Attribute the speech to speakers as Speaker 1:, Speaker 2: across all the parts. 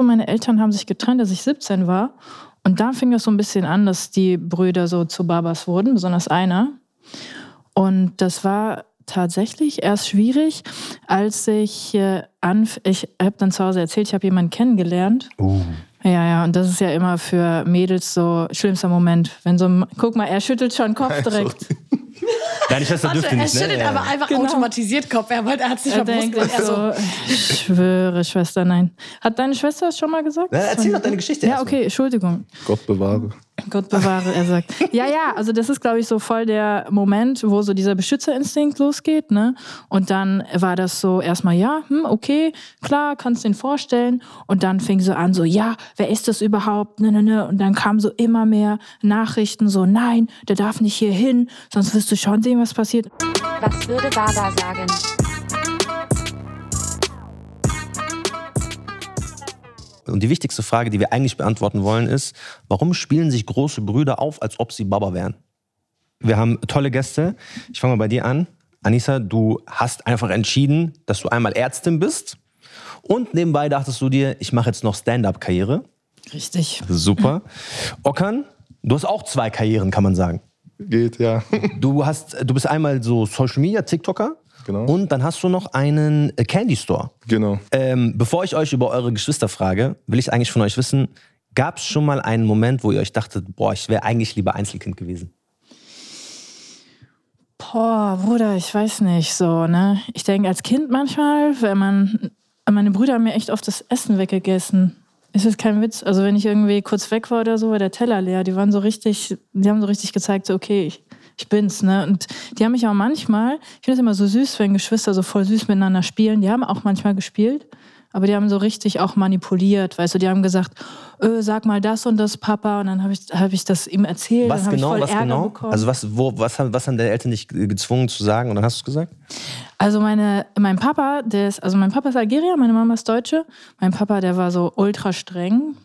Speaker 1: So, meine Eltern haben sich getrennt, als ich 17 war. Und da fing das so ein bisschen an, dass die Brüder so zu Babas wurden, besonders einer. Und das war tatsächlich erst schwierig, als ich äh, anf ich habe dann zu Hause erzählt, ich habe jemanden kennengelernt.
Speaker 2: Uh.
Speaker 1: Ja, ja, und das ist ja immer für Mädels so schlimmster Moment, wenn so guck mal, er schüttelt schon den Kopf direkt.
Speaker 2: Deine Schwester
Speaker 3: Warte,
Speaker 2: dürfte
Speaker 3: er
Speaker 2: nicht, ne?
Speaker 3: schüttelt
Speaker 2: Ja.
Speaker 3: aber einfach
Speaker 1: Genau.
Speaker 3: automatisiert Kopf. Er, wollte, er hat sich
Speaker 1: Er
Speaker 3: verbusst.
Speaker 1: denkt
Speaker 3: Er so,
Speaker 1: so, ich schwöre, Schwester, nein. Hat deine Schwester das schon mal gesagt?
Speaker 2: Na, erzähl doch deine Geschichte
Speaker 1: Ja, okay, Entschuldigung.
Speaker 4: Gott bewahre.
Speaker 1: Gott bewahre, er sagt. Ja, ja, also das ist, glaube ich, so voll der Moment, wo so dieser Beschützerinstinkt losgeht, ne? Und dann war das so erstmal, ja, hm, okay, klar, kannst den vorstellen. Und dann fing so an, so, ja, wer ist das überhaupt? Ne, ne, ne. Und dann kamen so immer mehr Nachrichten, so, nein, der darf nicht hier hin, sonst wirst du schon sehen, was passiert.
Speaker 5: Was würde Baba sagen?
Speaker 2: Und die wichtigste Frage, die wir eigentlich beantworten wollen, ist, warum spielen sich große Brüder auf, als ob sie Baba wären? Wir haben tolle Gäste. Ich fange mal bei dir an. Anissa, du hast einfach entschieden, dass du einmal Ärztin bist. Und nebenbei dachtest du dir, ich mache jetzt noch Stand-up-Karriere.
Speaker 1: Richtig.
Speaker 2: Super. Okan, du hast auch zwei Karrieren, kann man sagen.
Speaker 4: Geht, ja.
Speaker 2: Du, hast, du bist einmal so Social Media, TikToker.
Speaker 4: Genau.
Speaker 2: Und dann hast du noch einen äh, Candy Store.
Speaker 4: Genau.
Speaker 2: Ähm, bevor ich euch über eure Geschwister frage, will ich eigentlich von euch wissen, gab es schon mal einen Moment, wo ihr euch dachtet, boah, ich wäre eigentlich lieber Einzelkind gewesen?
Speaker 1: Boah, Bruder, ich weiß nicht so, ne? Ich denke als Kind manchmal, wenn man, meine Brüder haben mir echt oft das Essen weggegessen. Ist das kein Witz? Also wenn ich irgendwie kurz weg war oder so, war der Teller leer. Die waren so richtig, die haben so richtig gezeigt, so okay, ich, ich bin's, ne? Und die haben mich auch manchmal, ich finde es immer so süß, wenn Geschwister so voll süß miteinander spielen. Die haben auch manchmal gespielt, aber die haben so richtig auch manipuliert, weißt du? Die haben gesagt, äh, sag mal das und das, Papa. Und dann habe ich, hab ich das ihm erzählt.
Speaker 2: Was genau,
Speaker 1: ich voll
Speaker 2: was
Speaker 1: Ärger
Speaker 2: genau?
Speaker 1: bekommen.
Speaker 2: Also was, wo, was, haben, was haben deine Eltern dich ge- gezwungen zu sagen und dann hast du es gesagt?
Speaker 1: Also meine, mein Papa, der ist, also mein Papa ist Algerier, meine Mama ist Deutsche. Mein Papa, der war so ultra streng.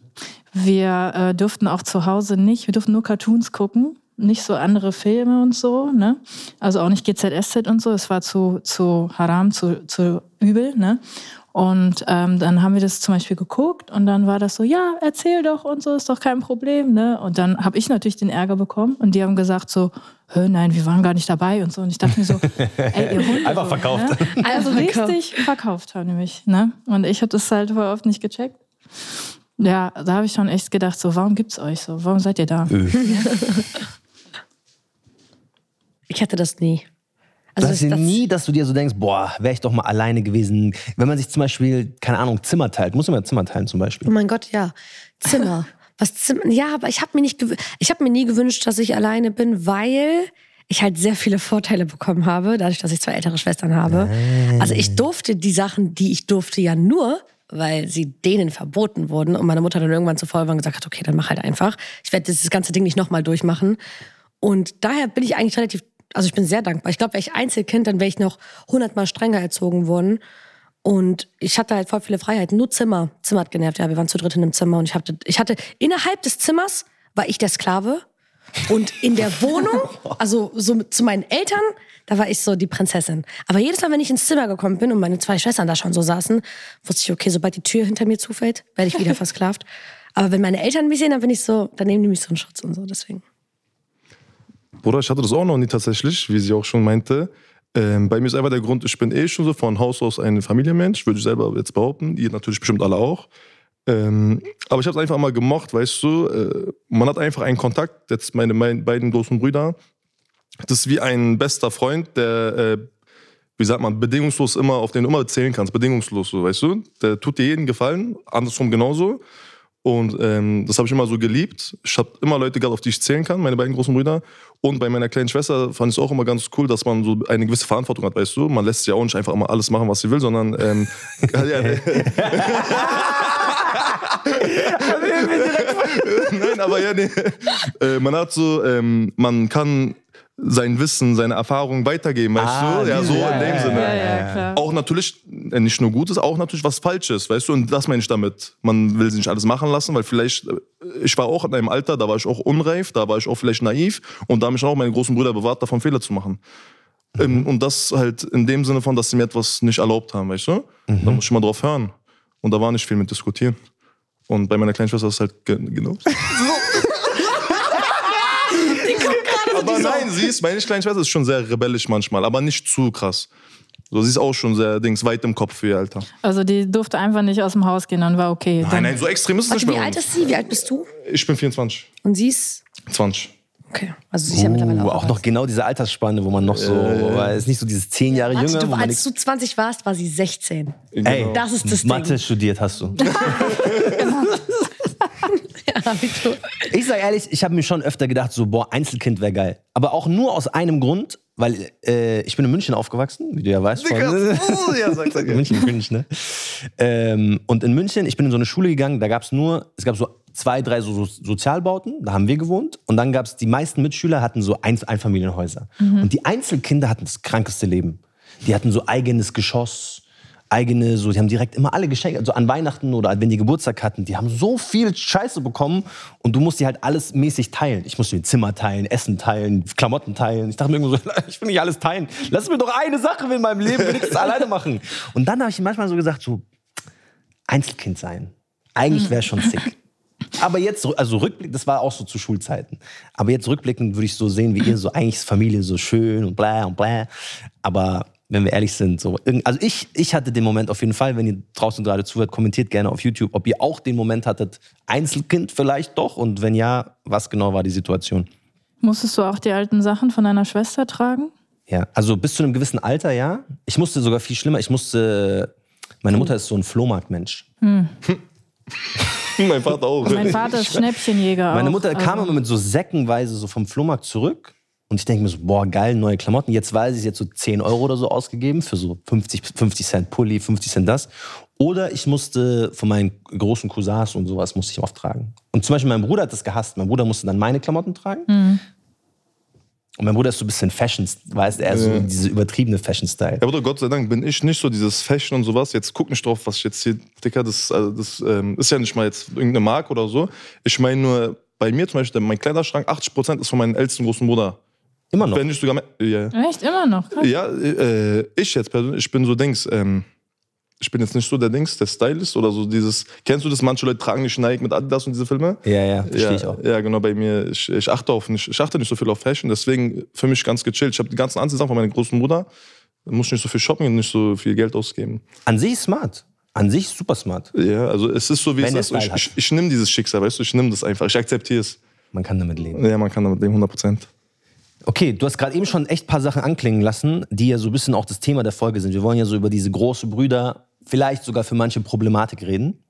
Speaker 1: Wir äh, durften auch zu Hause nicht, wir durften nur Cartoons gucken, nicht so andere Filme und so, ne? Also auch nicht GZSZ und so, es war zu, zu haram, zu, zu übel, ne? Und ähm, dann haben wir das zum Beispiel geguckt und dann war das so, ja, erzähl doch und so, ist doch kein Problem, ne? Und dann habe ich natürlich den Ärger bekommen und die haben gesagt so, Hö, nein, wir waren gar nicht dabei und so. Und ich dachte mir so, ey, ihr Hunde.
Speaker 2: Einfach
Speaker 1: so,
Speaker 2: verkauft.
Speaker 1: Ne? Also richtig verkauft haben die mich, ne? Und ich habe das halt voll oft nicht gecheckt. Ja, da habe ich schon echt gedacht, so, warum gibt's euch so? Warum seid ihr da?
Speaker 3: ich hatte das nie. Also das,
Speaker 2: ja
Speaker 3: das,
Speaker 2: nie, dass du dir so denkst, boah, wäre ich doch mal alleine gewesen. Wenn man sich zum Beispiel, keine Ahnung, Zimmer teilt, muss man ja Zimmer teilen zum Beispiel.
Speaker 3: Oh mein Gott, ja. Zimmer. Was Zimmer? Ja, aber ich habe mir nicht, gewü- ich habe mir nie gewünscht, dass ich alleine bin, weil ich halt sehr viele Vorteile bekommen habe, dadurch, dass ich zwei ältere Schwestern habe. Also ich durfte die Sachen, die ich durfte, ja nur, weil sie denen verboten wurden und meine Mutter dann irgendwann zu voll war und gesagt hat, okay, dann mach halt einfach. Ich werde dieses ganze Ding nicht nochmal durchmachen. Und daher bin ich eigentlich relativ, also ich bin sehr dankbar. Ich glaube, wäre ich Einzelkind, dann wäre ich noch hundertmal strenger erzogen worden. Und ich hatte halt voll viele Freiheiten. Nur Zimmer. Zimmer hat genervt. Ja, wir waren zu dritt in einem Zimmer und ich hatte, ich hatte innerhalb des Zimmers war ich der Sklave. Und in der Wohnung, also so zu meinen Eltern, da war ich so die Prinzessin. Aber jedes Mal, wenn ich ins Zimmer gekommen bin und meine zwei Schwestern da schon so saßen, wusste ich, okay, sobald die Tür hinter mir zufällt, werde ich wieder versklavt. Aber wenn meine Eltern mich sehen, dann bin ich so, dann nehmen die mich so einen Schutz und so, deswegen.
Speaker 4: Bruder, ich hatte das auch noch nie tatsächlich, wie sie auch schon meinte. Ähm, bei mir ist einfach der Grund, ich bin eh schon so von Haus aus ein Familienmensch, würde ich selber jetzt behaupten. Ihr natürlich bestimmt alle auch. Ähm, aber ich habe es einfach mal gemocht, weißt du. Äh, man hat einfach einen Kontakt, jetzt meine, meine beiden großen Brüder. Das ist wie ein bester Freund, der, äh, wie sagt man, bedingungslos immer, auf den immer zählen kannst. Bedingungslos, so, weißt du. Der tut dir jeden Gefallen, andersrum genauso. Und ähm, das habe ich immer so geliebt. Ich habe immer Leute gehabt, auf die ich zählen kann, meine beiden großen Brüder. Und bei meiner kleinen Schwester fand ich es auch immer ganz cool, dass man so eine gewisse Verantwortung hat, weißt du. Man lässt ja auch nicht einfach immer alles machen, was sie will, sondern ähm, Nein, aber ja, nee. Äh, man hat so, ähm, man kann sein Wissen, seine Erfahrungen weitergeben, weißt
Speaker 2: Ah,
Speaker 4: du? Ja, so
Speaker 2: diese-
Speaker 4: in dem
Speaker 2: ja,
Speaker 4: Sinne.
Speaker 1: Ja, ja.
Speaker 4: Auch natürlich, äh, nicht nur Gutes, auch natürlich was Falsches, weißt du? Und das meine ich damit. Man will sich nicht alles machen lassen, weil vielleicht, äh, ich war auch in einem Alter, da war ich auch unreif, da war ich auch vielleicht naiv und da haben mich auch meine großen Brüder bewahrt, davon Fehler zu machen. Ähm, und das halt in dem Sinne von, dass sie mir etwas nicht erlaubt haben, weißt du? Da muss ich mal drauf hören. Und da war nicht viel mit diskutieren. Und bei meiner kleinen Schwester ist es halt ge genau. aber nein, sie ist, meine kleine Schwester ist schon sehr rebellisch manchmal, aber nicht zu krass. So, sie ist auch schon sehr Dings, weit im Kopf für ihr Alter.
Speaker 1: Also die durfte einfach nicht aus dem Haus gehen und war okay.
Speaker 4: Nein,
Speaker 1: Dann-
Speaker 4: nein, so extrem ist es nicht
Speaker 3: wie
Speaker 4: bei
Speaker 3: alt ist sie? Wie alt bist du?
Speaker 4: Ich bin 24.
Speaker 3: Und sie ist.
Speaker 4: 20.
Speaker 3: Okay. Also sie ist ja mittlerweile
Speaker 2: Uh,
Speaker 3: auch.
Speaker 2: auch noch genau diese Altersspanne, wo man noch so, weil es ist nicht so dieses zehn Jahre
Speaker 3: Warte,
Speaker 2: jünger,
Speaker 3: du, als du 20 warst, war sie 16.
Speaker 2: Ey,
Speaker 3: Das ist das
Speaker 2: Mathe
Speaker 3: Ding.
Speaker 2: studiert hast du.
Speaker 3: Abitur.
Speaker 2: Ich sag ehrlich, ich habe mir schon öfter gedacht, so, boah, Einzelkind wäre geil. Aber auch nur aus einem Grund, weil äh, ich bin in München aufgewachsen, wie du ja weißt. Von,
Speaker 4: ja, sag, sag.
Speaker 2: München, König, ne? Ähm, und in München, ich bin in so eine Schule gegangen, da gab es nur, es gab so zwei, drei so, so Sozialbauten, da haben wir gewohnt. Und dann gab es, die meisten Mitschüler hatten so ein, Einfamilienhäuser. Und die Einzelkinder hatten das krankeste Leben. Die hatten so eigenes Geschoss, eigene, so, die haben direkt immer alle Geschenke, also an Weihnachten oder wenn die Geburtstag hatten, die haben so viel Scheiße bekommen und du musst die halt alles mäßig teilen. Ich musste den Zimmer teilen, Essen teilen, Klamotten teilen. Ich dachte mir irgendwo so, ich will nicht alles teilen. Lass mir doch eine Sache in meinem Leben wenigstens alleine machen. Und dann habe ich manchmal so gesagt, so, Einzelkind sein. Eigentlich wäre schon sick. Aber jetzt, also rückblickend, das war auch so zu Schulzeiten. Aber jetzt rückblickend würde ich so sehen, wie ihr so eigentlich ist Familie so schön und bla und bla. Aber wenn wir ehrlich sind, so irgend- also ich, ich hatte den Moment auf jeden Fall, wenn ihr draußen gerade zuhört, kommentiert gerne auf YouTube, ob ihr auch den Moment hattet, Einzelkind vielleicht doch und wenn ja, was genau war die Situation?
Speaker 1: Musstest du auch die alten Sachen von deiner Schwester tragen?
Speaker 2: Ja, also bis zu einem gewissen Alter, ja. Ich musste sogar viel schlimmer, ich musste, meine Mutter ist so ein Flohmarktmensch.
Speaker 4: mein Vater auch.
Speaker 1: Mein Vater ist Schnäppchenjäger.
Speaker 2: Meine
Speaker 1: auch.
Speaker 2: Mutter kam
Speaker 1: Also-
Speaker 2: immer mit so säckenweise so vom Flohmarkt zurück. Und ich denke mir so, boah, geil, neue Klamotten. Jetzt weiß ich, jetzt so 10 Euro oder so ausgegeben für so 50, 50 Cent Pulli, 50 Cent das. Oder ich musste von meinen großen Cousins und sowas musste ich oft tragen. Und zum Beispiel mein Bruder hat das gehasst. Mein Bruder musste dann meine Klamotten tragen. Und mein Bruder ist so ein bisschen Fashion, weißt du, er ist so diese übertriebene Fashion-Style.
Speaker 4: Ja, Bruder, Gott sei Dank bin ich nicht so dieses Fashion und sowas. Jetzt guck nicht drauf, was ich jetzt hier, Dicker, das, also das ähm, ist ja nicht mal jetzt irgendeine Marke oder so. Ich meine nur, bei mir zum Beispiel, mein Kleiderschrank, 80% ist von meinem ältesten großen Bruder.
Speaker 2: Immer noch.
Speaker 4: Wenn nicht sogar mehr. Ja,
Speaker 1: Echt? Immer noch? Krass.
Speaker 4: ja äh, ich jetzt persönlich, ich bin so Dings, ähm, ich bin jetzt nicht so der Dings, der Stylist oder so dieses, kennst du das, manche Leute tragen nicht Nike mit Adidas und diese Filme?
Speaker 2: Ja, ja, verstehe
Speaker 4: ja,
Speaker 2: ich auch.
Speaker 4: Ja, genau, bei mir, ich, ich achte auf nicht, ich achte nicht so viel auf Fashion, deswegen für mich ganz gechillt. Ich habe die ganzen Anziehsachen von meinem großen Bruder, muss nicht so viel shoppen und nicht so viel Geld ausgeben.
Speaker 2: An sich smart. An sich super smart.
Speaker 4: Ja, also es ist so, wie
Speaker 2: Wenn
Speaker 4: es ist. Ich, ich, ich nehme dieses Schicksal, weißt du, ich nehme das einfach, ich akzeptiere es.
Speaker 2: Man kann damit leben.
Speaker 4: Ja, man kann damit leben, 100 Prozent.
Speaker 2: Okay, du hast gerade eben schon echt ein paar Sachen anklingen lassen, die ja so ein bisschen auch das Thema der Folge sind. Wir wollen ja so über diese große Brüder, vielleicht sogar für manche Problematik reden.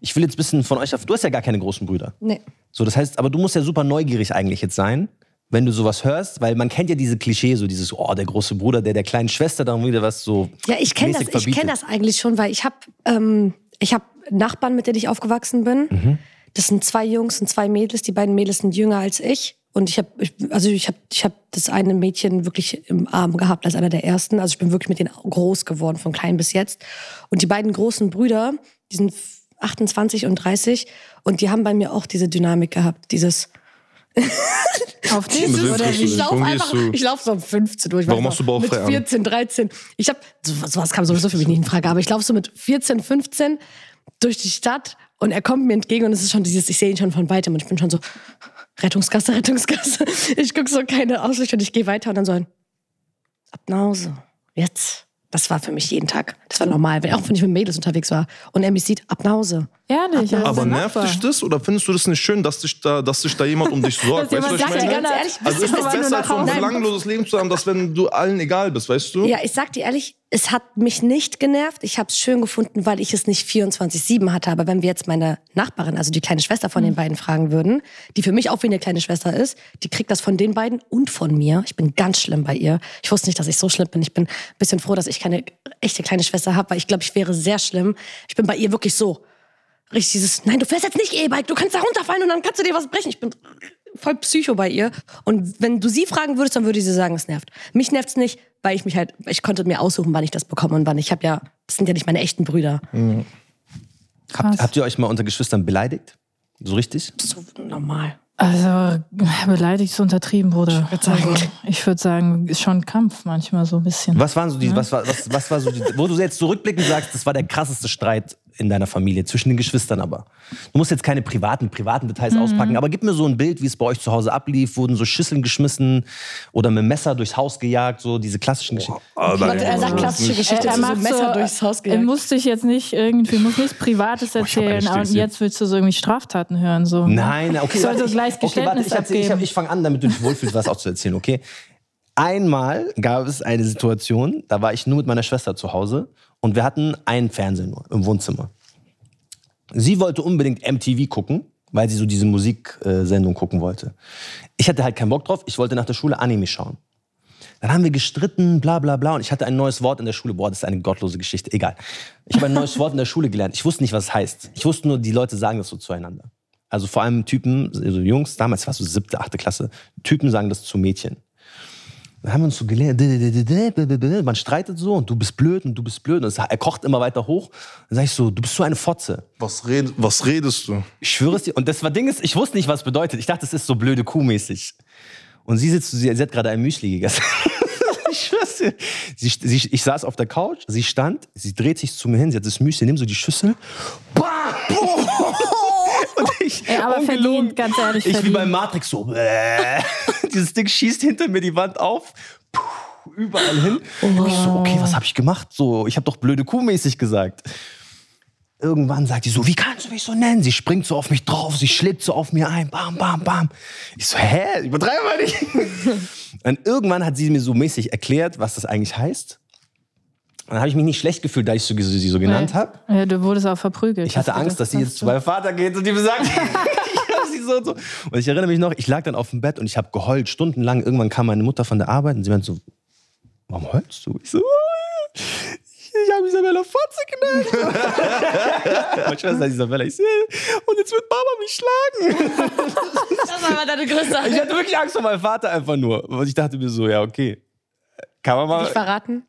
Speaker 2: Ich will jetzt ein bisschen von euch auf. Du hast ja gar keine großen Brüder.
Speaker 3: Nee.
Speaker 2: So, das heißt, aber du musst ja super neugierig eigentlich jetzt sein, wenn du sowas hörst, weil man kennt ja diese Klischee, so dieses, oh, der große Bruder, der der kleinen Schwester dann wieder was so.
Speaker 3: Ja, ich kenne das,
Speaker 2: mäßig
Speaker 3: ich
Speaker 2: verbietet.
Speaker 3: kenn das eigentlich schon, weil ich habe ähm, ich hab Nachbarn, mit denen ich aufgewachsen bin.
Speaker 2: Mhm.
Speaker 3: Das sind zwei Jungs und zwei Mädels. Die beiden Mädels sind jünger als ich. Und ich habe, also ich habe, ich habe das eine Mädchen wirklich im Arm gehabt als einer der ersten. Also ich bin wirklich mit denen groß geworden, von klein bis jetzt. Und die beiden großen Brüder, die sind 28 und 30 und die haben bei mir auch diese Dynamik gehabt, dieses.
Speaker 1: Auf dieses oder?
Speaker 3: Ich laufe einfach, ich laufe so um 15 Uhr. Ich
Speaker 4: Warum machst du bauchfrei
Speaker 3: Mit
Speaker 4: an?
Speaker 3: 14, 13. Ich habe, sowas, sowas kam sowieso für mich nicht in Frage, aber ich laufe so mit 14, 15 durch die Stadt und er kommt mir entgegen und es ist schon dieses, ich sehe ihn schon von weitem und ich bin schon so, Rettungsgasse, Rettungsgasse. Ich gucke so keine Auslicht und ich gehe weiter und dann so ein, ab nach Hause, jetzt. Das war für mich jeden Tag. Das war normal, wenn, auch wenn ich mit Mädels unterwegs war. Und er mich sieht, ab nach Hause.
Speaker 1: Ehrlich. ist
Speaker 4: Aber nervt dich das oder findest du das nicht schön, dass dich da, dass sich da jemand um dich sorgt? Weißt du, was ich meine?
Speaker 1: ja,
Speaker 3: ganz ehrlich,
Speaker 4: Also ist es besser, als so ein
Speaker 3: Nein.
Speaker 4: belangloses Leben zu haben, dass wenn du allen egal bist, weißt du?
Speaker 3: Ja, ich sag dir ehrlich, es hat mich nicht genervt. Ich habe es schön gefunden, weil ich es nicht 24-7 hatte. Aber wenn wir jetzt meine Nachbarin, also die kleine Schwester von den beiden fragen würden, die für mich auch wie eine kleine Schwester ist, die kriegt das von den beiden und von mir. Ich bin ganz schlimm bei ihr. Ich wusste nicht, dass ich so schlimm bin. Ich bin ein bisschen froh, dass ich keine echte kleine Schwester habe, weil ich glaube, ich wäre sehr schlimm. Ich bin bei ihr wirklich so. Richtig dieses, nein, du fährst jetzt nicht E-Bike, du kannst da runterfallen und dann kannst du dir was brechen. Ich bin voll Psycho bei ihr. Und wenn du sie fragen würdest, dann würde sie sagen, es nervt. Mich nervt's nicht, weil ich mich halt, ich konnte mir aussuchen, wann ich das bekomme und wann. Ich habe ja, das sind ja nicht meine echten Brüder.
Speaker 2: Habt, habt ihr euch mal unter Geschwistern beleidigt? So richtig?
Speaker 3: So normal.
Speaker 1: Also beleidigt ist untertrieben, Bruder.
Speaker 3: würd sagen.
Speaker 1: Also, ich würde sagen, ist schon Kampf manchmal so ein bisschen.
Speaker 2: Was waren so die, was war, was, was war so die, wo du jetzt zurückblickend sagst, das war der krasseste Streit in deiner Familie, zwischen den Geschwistern aber. Du musst jetzt keine privaten, privaten Details
Speaker 1: Mhm.
Speaker 2: auspacken, aber gib mir so ein Bild, wie es bei euch zu Hause ablief. Wurden so Schüsseln geschmissen oder mit dem Messer durchs Haus gejagt, so diese klassischen Geschichten.
Speaker 4: Aber
Speaker 3: Warte, er sagt klassische Geschichte,
Speaker 1: Er
Speaker 3: so
Speaker 1: macht
Speaker 3: ein Messer
Speaker 1: so-
Speaker 3: durchs Haus
Speaker 1: Er
Speaker 3: gejagt.
Speaker 1: musste ich jetzt nicht irgendwie, muss nichts Privates
Speaker 2: Oh,
Speaker 1: erzählen und
Speaker 2: Stilse.
Speaker 1: jetzt willst du so irgendwie Straftaten hören. So.
Speaker 2: Nein, okay.
Speaker 1: Ich soll so gleich
Speaker 2: ich, okay, warte,
Speaker 1: Geständnis
Speaker 2: ich, ich, ich fange an, damit du dich wohlfühlst, was auch zu erzählen, okay? Einmal gab es eine Situation, da war ich nur mit meiner Schwester zu Hause und wir hatten einen Fernseher nur im Wohnzimmer. Sie wollte unbedingt MTV gucken, weil sie so diese Musiksendung gucken wollte. Ich hatte halt keinen Bock drauf, ich wollte nach der Schule Anime schauen. Dann haben wir gestritten, bla bla bla. Und ich hatte ein neues Wort in der Schule. Boah, das ist eine gottlose Geschichte. Egal. Ich habe ein neues Wort in der Schule gelernt. Ich wusste nicht, was es heißt. Ich wusste nur, die Leute sagen das so zueinander. Also vor allem Typen, also Jungs, damals war es so siebte, achte Klasse, Typen sagen das zu Mädchen. Dann haben wir uns so gelernt, man streitet so und du bist blöd und du bist blöd. Und er kocht immer weiter hoch. Dann sag ich so, du bist so eine Fotze.
Speaker 4: was, red, was redest du?
Speaker 2: Ich schwöre es dir. Und das war Ding ist, ich wusste nicht, was es bedeutet. Ich dachte, es ist so blöde Kuhmäßig. Und sie sitzt, sie, sie hat gerade ein Müsli gegessen. ich schwör's dir. Sie, sie, ich saß auf der Couch, sie stand, sie dreht sich zu mir hin, sie hat das Müsli, nimmt so die Schüssel. Bam! Und ich,
Speaker 1: Ey, aber
Speaker 2: ungelogen,
Speaker 1: verdient, ganz ehrlich,
Speaker 2: Ich wie
Speaker 1: verdient.
Speaker 2: bei Matrix so, bäh. dieses Ding schießt hinter mir die Wand auf. Puh, überall hin. Und ich so, okay, was habe ich gemacht? So, ich habe doch blöde Kuhmäßig gesagt. Irgendwann sagt die so, wie kannst du mich so nennen? Sie springt so auf mich drauf, sie schlägt so auf mir ein, bam, bam, bam. Ich so, hä? Übertreibe mal nicht. Und irgendwann hat sie mir so mäßig erklärt, was das eigentlich heißt. Und dann habe ich mich nicht schlecht gefühlt, da ich so, sie so genannt habe.
Speaker 1: Ja, du wurdest auch verprügelt.
Speaker 2: Ich hatte Angst, dass sie jetzt zu meinem Vater geht und die mir sagt, ich hab sie so und so. Und ich erinnere mich noch, ich lag dann auf dem Bett und ich habe geheult, stundenlang. Irgendwann kam meine Mutter von der Arbeit und sie meinte so, warum heulst du? Ich so, "Ah, ich habe Isabella Fotze genannt. Meine Schwester Isabella, ich so, und jetzt wird Mama mich schlagen.
Speaker 3: Das war aber deine größte
Speaker 2: Ich hatte wirklich Angst vor meinem Vater einfach nur. Und ich dachte mir so, ja, okay. Kann man mal.
Speaker 3: Nicht verraten?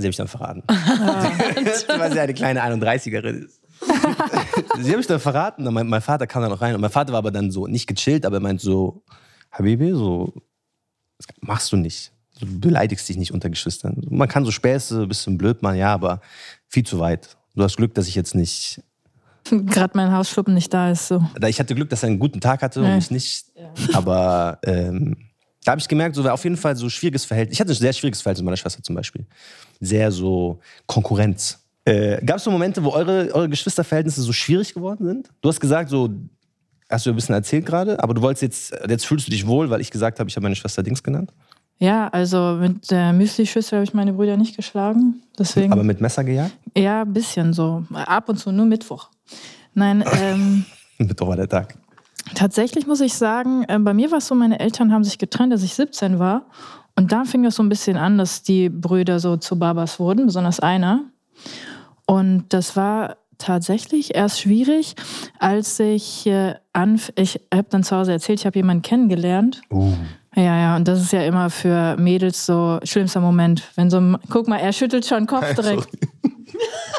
Speaker 2: Sie habe ich dann verraten. Weil sie eine kleine 31erin ist. sie habe ich dann verraten. Und mein, mein Vater kam dann noch rein. Und mein Vater war aber dann so nicht gechillt, aber er meint so, Habibi, so, das machst du nicht. Du beleidigst dich nicht unter Geschwistern. Man kann so Späße, ein bisschen blöd machen, ja, aber viel zu weit. Du hast Glück, dass ich jetzt nicht.
Speaker 1: Gerade mein Hausschluppen nicht da ist. So.
Speaker 2: Ich hatte Glück, dass er einen guten Tag hatte und
Speaker 1: Ja.
Speaker 2: ich nicht. Aber ähm, da habe ich gemerkt, so war auf jeden Fall so schwieriges Verhältnis. Ich hatte ein sehr schwieriges Verhältnis mit meiner Schwester zum Beispiel. Sehr so Konkurrenz. Äh, Gab es so Momente, wo eure, eure Geschwisterverhältnisse so schwierig geworden sind? Du hast gesagt, so, hast du ein bisschen erzählt gerade, aber du wolltest jetzt, jetzt fühlst du dich wohl, weil ich gesagt habe, ich habe meine Schwester Dings genannt.
Speaker 1: Ja, also mit der Müsli-Schüssel habe ich meine Brüder nicht geschlagen. Deswegen.
Speaker 2: Aber mit Messer gejagt?
Speaker 1: ja, ein bisschen so. Ab und zu, nur Mittwoch. Nein, ähm,
Speaker 2: Mittwoch war der Tag.
Speaker 1: Tatsächlich muss ich sagen, äh, bei mir war es so, meine Eltern haben sich getrennt, als ich 17 war. Und da fing das so ein bisschen an, dass die Brüder so zu Babas wurden, besonders einer. Und das war tatsächlich erst schwierig, als ich äh, anf ich habe dann zu Hause erzählt, ich habe jemanden kennengelernt.
Speaker 2: Uh.
Speaker 1: Ja, ja, und das ist ja immer für Mädels so schlimmster Moment. Wenn so, ein- guck mal, er schüttelt schon Kopf direkt.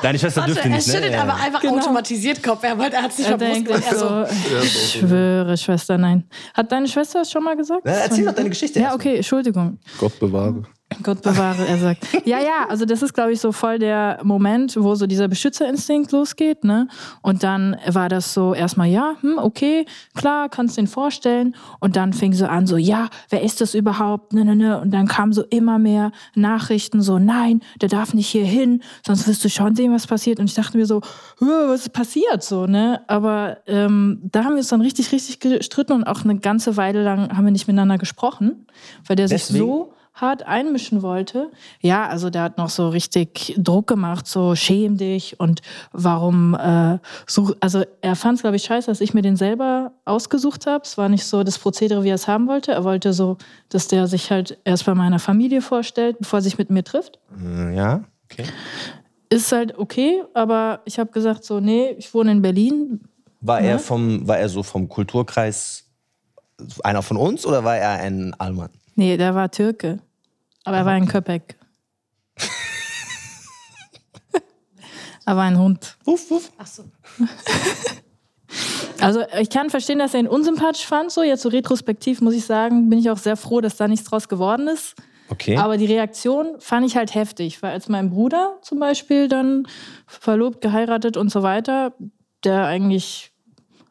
Speaker 2: Deine Schwester
Speaker 3: Warte,
Speaker 2: dürfte
Speaker 3: er
Speaker 2: nicht, ne?
Speaker 3: schüttelt
Speaker 2: Ja.
Speaker 3: aber einfach automatisiert Kopf. Er, er hat sich
Speaker 1: Er denkt sich
Speaker 3: Er so,
Speaker 1: so, ich schwöre, Schwester, nein. Hat deine Schwester das schon mal gesagt?
Speaker 2: Na, erzähl doch deine Geschichte
Speaker 1: Ja, okay, Entschuldigung.
Speaker 4: Gott bewahre.
Speaker 1: Gott bewahre, er sagt. Ja, ja, also das ist, glaube ich, so voll der Moment, wo so dieser Beschützerinstinkt losgeht, ne? Und dann war das so erstmal, ja, hm, okay, klar, kannst den vorstellen. Und dann fing so an, so, ja, wer ist das überhaupt? Ne, ne, ne. Und dann kamen so immer mehr Nachrichten, so, nein, der darf nicht hier hin, sonst wirst du schon sehen, was passiert. Und ich dachte mir so, "Hö, was ist passiert, so, ne? Aber ähm, da haben wir uns dann richtig, richtig gestritten und auch eine ganze Weile lang haben wir nicht miteinander gesprochen, weil der sich
Speaker 2: Deswegen?
Speaker 1: so hart einmischen wollte. Ja, also der hat noch so richtig Druck gemacht, so schäm dich und warum äh, so, also er fand es, glaube ich, scheiße, dass ich mir den selber ausgesucht habe. Es war nicht so das Prozedere, wie er es haben wollte. Er wollte so, dass der sich halt erst bei meiner Familie vorstellt, bevor er sich mit mir trifft.
Speaker 2: Äh, Ja, okay.
Speaker 1: Ist halt okay, aber ich habe gesagt so, nee, ich wohne in Berlin.
Speaker 2: War
Speaker 1: Ne?
Speaker 2: er vom, war er so vom Kulturkreis einer von uns oder war er ein Alman?
Speaker 1: Nee, der war Türke. Aber er war ein Köpek. er war ein Hund.
Speaker 2: Wuff, wuff.
Speaker 3: ach so.
Speaker 1: Also ich kann verstehen, dass er ihn unsympathisch fand. So jetzt so retrospektiv muss ich sagen, bin ich auch sehr froh, dass da nichts draus geworden ist.
Speaker 2: Okay.
Speaker 1: Aber die Reaktion fand ich halt heftig, weil als mein Bruder zum Beispiel dann verlobt, geheiratet und so weiter, der eigentlich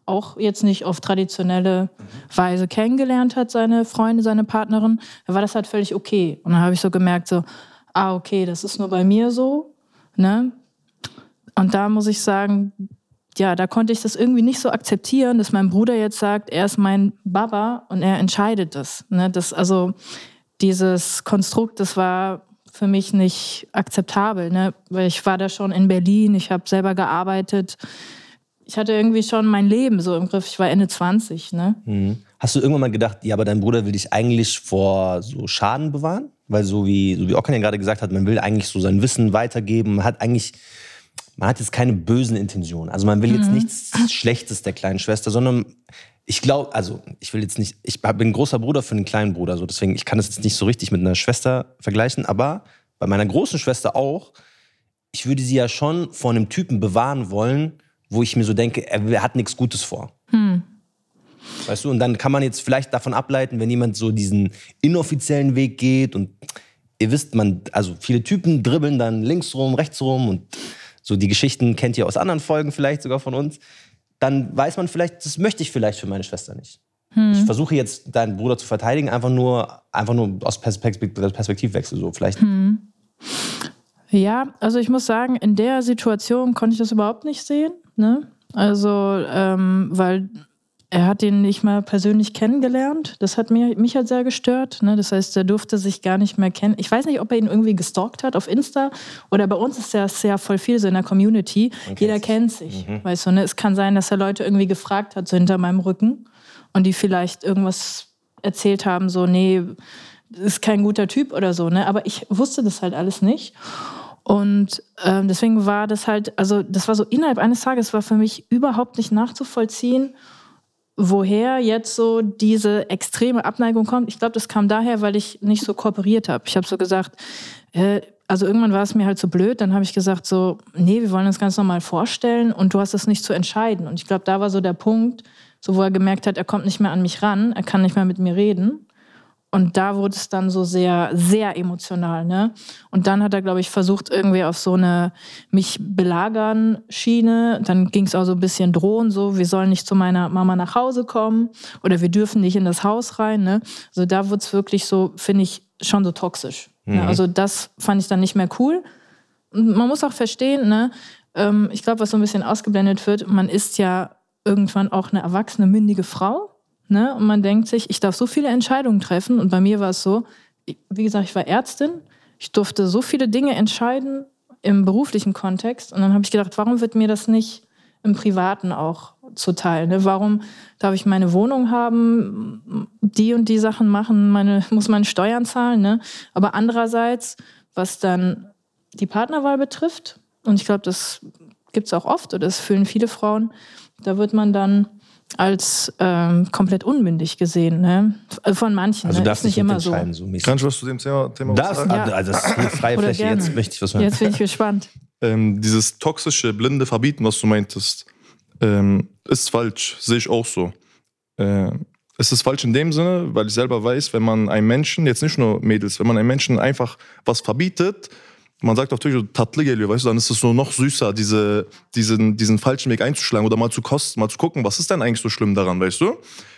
Speaker 1: auch jetzt nicht auf traditionelle Weise kennengelernt hat, seine Freunde, seine Partnerin, da war das halt völlig okay. Und dann habe ich so gemerkt, so, ah, okay, das ist nur bei mir so, ne? Und da muss ich sagen, ja, da konnte ich das irgendwie nicht so akzeptieren, dass mein Bruder jetzt sagt, er ist mein Baba und er entscheidet das. Ne? das also dieses Konstrukt, das war für mich nicht akzeptabel, ne? weil ich war da schon in Berlin, ich habe selber gearbeitet, ich hatte irgendwie schon mein Leben so im Griff. Ich war Ende 20, ne?
Speaker 2: Mhm. Hast du irgendwann mal gedacht, ja, aber dein Bruder will dich eigentlich vor so Schaden bewahren? Weil so wie, so wie Okan ja gerade gesagt hat, man will eigentlich so sein Wissen weitergeben. Man hat eigentlich, man hat jetzt keine bösen Intentionen. Also man will jetzt nichts Schlechtes der kleinen Schwester, sondern ich glaube, also ich will jetzt nicht, ich bin großer Bruder für einen kleinen Bruder, so deswegen, ich kann das jetzt nicht so richtig mit einer Schwester vergleichen, aber bei meiner großen Schwester auch, ich würde sie ja schon vor einem Typen bewahren wollen, wo ich mir so denke, er hat nichts Gutes vor. Weißt du, und dann kann man jetzt vielleicht davon ableiten, wenn jemand so diesen inoffiziellen Weg geht und ihr wisst, man, also viele Typen dribbeln dann links rum, rechts rum und so die Geschichten kennt ihr aus anderen Folgen vielleicht sogar von uns, dann weiß man vielleicht, das möchte ich vielleicht für meine Schwester nicht. Ich versuche jetzt deinen Bruder zu verteidigen, einfach nur, einfach nur aus Perspekt Perspektivwechsel so vielleicht.
Speaker 1: Ja, also ich muss sagen, in der Situation konnte ich das überhaupt nicht sehen. Ne? Also, ähm, weil er hat ihn nicht mal persönlich kennengelernt. Das hat mir, mich halt sehr gestört. Ne? Das heißt, er durfte sich gar nicht mehr kennen. Ich weiß nicht, ob er ihn irgendwie gestalkt hat auf Insta oder bei uns ist ja sehr voll viel so in der Community. Jeder kennt sich. Weißt du, ne? Es kann sein, dass er Leute irgendwie gefragt hat, so hinter meinem Rücken und die vielleicht irgendwas erzählt haben, so, nee, ist kein guter Typ oder so. Ne? Aber ich wusste das halt alles nicht. Und ähm, deswegen war das halt, also das war so innerhalb eines Tages, war für mich überhaupt nicht nachzuvollziehen, woher jetzt so diese extreme Abneigung kommt. Ich glaube, das kam daher, weil ich nicht so kooperiert habe. Ich habe so gesagt, äh, also irgendwann war es mir halt so blöd, dann habe ich gesagt so, nee, wir wollen uns ganz normal vorstellen und du hast es nicht zu entscheiden. Und ich glaube, da war so der Punkt, so wo er gemerkt hat, er kommt nicht mehr an mich ran, er kann nicht mehr mit mir reden. Und da wurde es dann so sehr, sehr emotional, ne? Und dann hat er, glaube ich, versucht, irgendwie auf so eine mich belagern Schiene. Dann ging es auch so ein bisschen drohen, so, wir sollen nicht zu meiner Mama nach Hause kommen oder wir dürfen nicht in das Haus rein, ne? Also da wurde es wirklich so, finde ich, schon so toxisch. Ne? Also das fand ich dann nicht mehr cool. Und man muss auch verstehen, ne? Ähm, ich glaube, was so ein bisschen ausgeblendet wird, man ist ja irgendwann auch eine erwachsene, mündige Frau. Ne? Und man denkt sich, ich darf so viele Entscheidungen treffen. Und bei mir war es so, wie gesagt, ich war Ärztin. Ich durfte so viele Dinge entscheiden im beruflichen Kontext. Und dann habe ich gedacht, warum wird mir das nicht im Privaten auch zuteil? Ne? Warum darf ich meine Wohnung haben, die und die Sachen machen, meine, muss meine Steuern zahlen? Ne? Aber andererseits, was dann die Partnerwahl betrifft, und ich glaube, das gibt es auch oft, oder das fühlen viele Frauen, da wird man dann als ähm, komplett unmündig gesehen, ne? Von manchen.
Speaker 2: Also
Speaker 1: ne?
Speaker 2: darfst
Speaker 1: Ist nicht immer so.
Speaker 2: so.
Speaker 4: Kannst du was zu dem Thema, Thema
Speaker 2: Das,
Speaker 4: sagen?
Speaker 1: Ja.
Speaker 2: also das ist eine freie
Speaker 1: Oder
Speaker 2: Fläche,
Speaker 1: gerne.
Speaker 2: jetzt möchte ich was hören.
Speaker 1: Jetzt bin ich gespannt.
Speaker 4: ähm, dieses toxische, blinde Verbieten, was du meintest, ähm, ist falsch, sehe ich auch so. Äh, es ist falsch in dem Sinne, weil ich selber weiß, wenn man einem Menschen, jetzt nicht nur Mädels, wenn man einem Menschen einfach was verbietet, man sagt auf Türkisch tatlı geliyor, weißt du, dann ist es so noch süßer, diese, diesen, diesen falschen Weg einzuschlagen oder mal zu kosten, mal zu gucken, was ist denn eigentlich so schlimm daran, weißt du?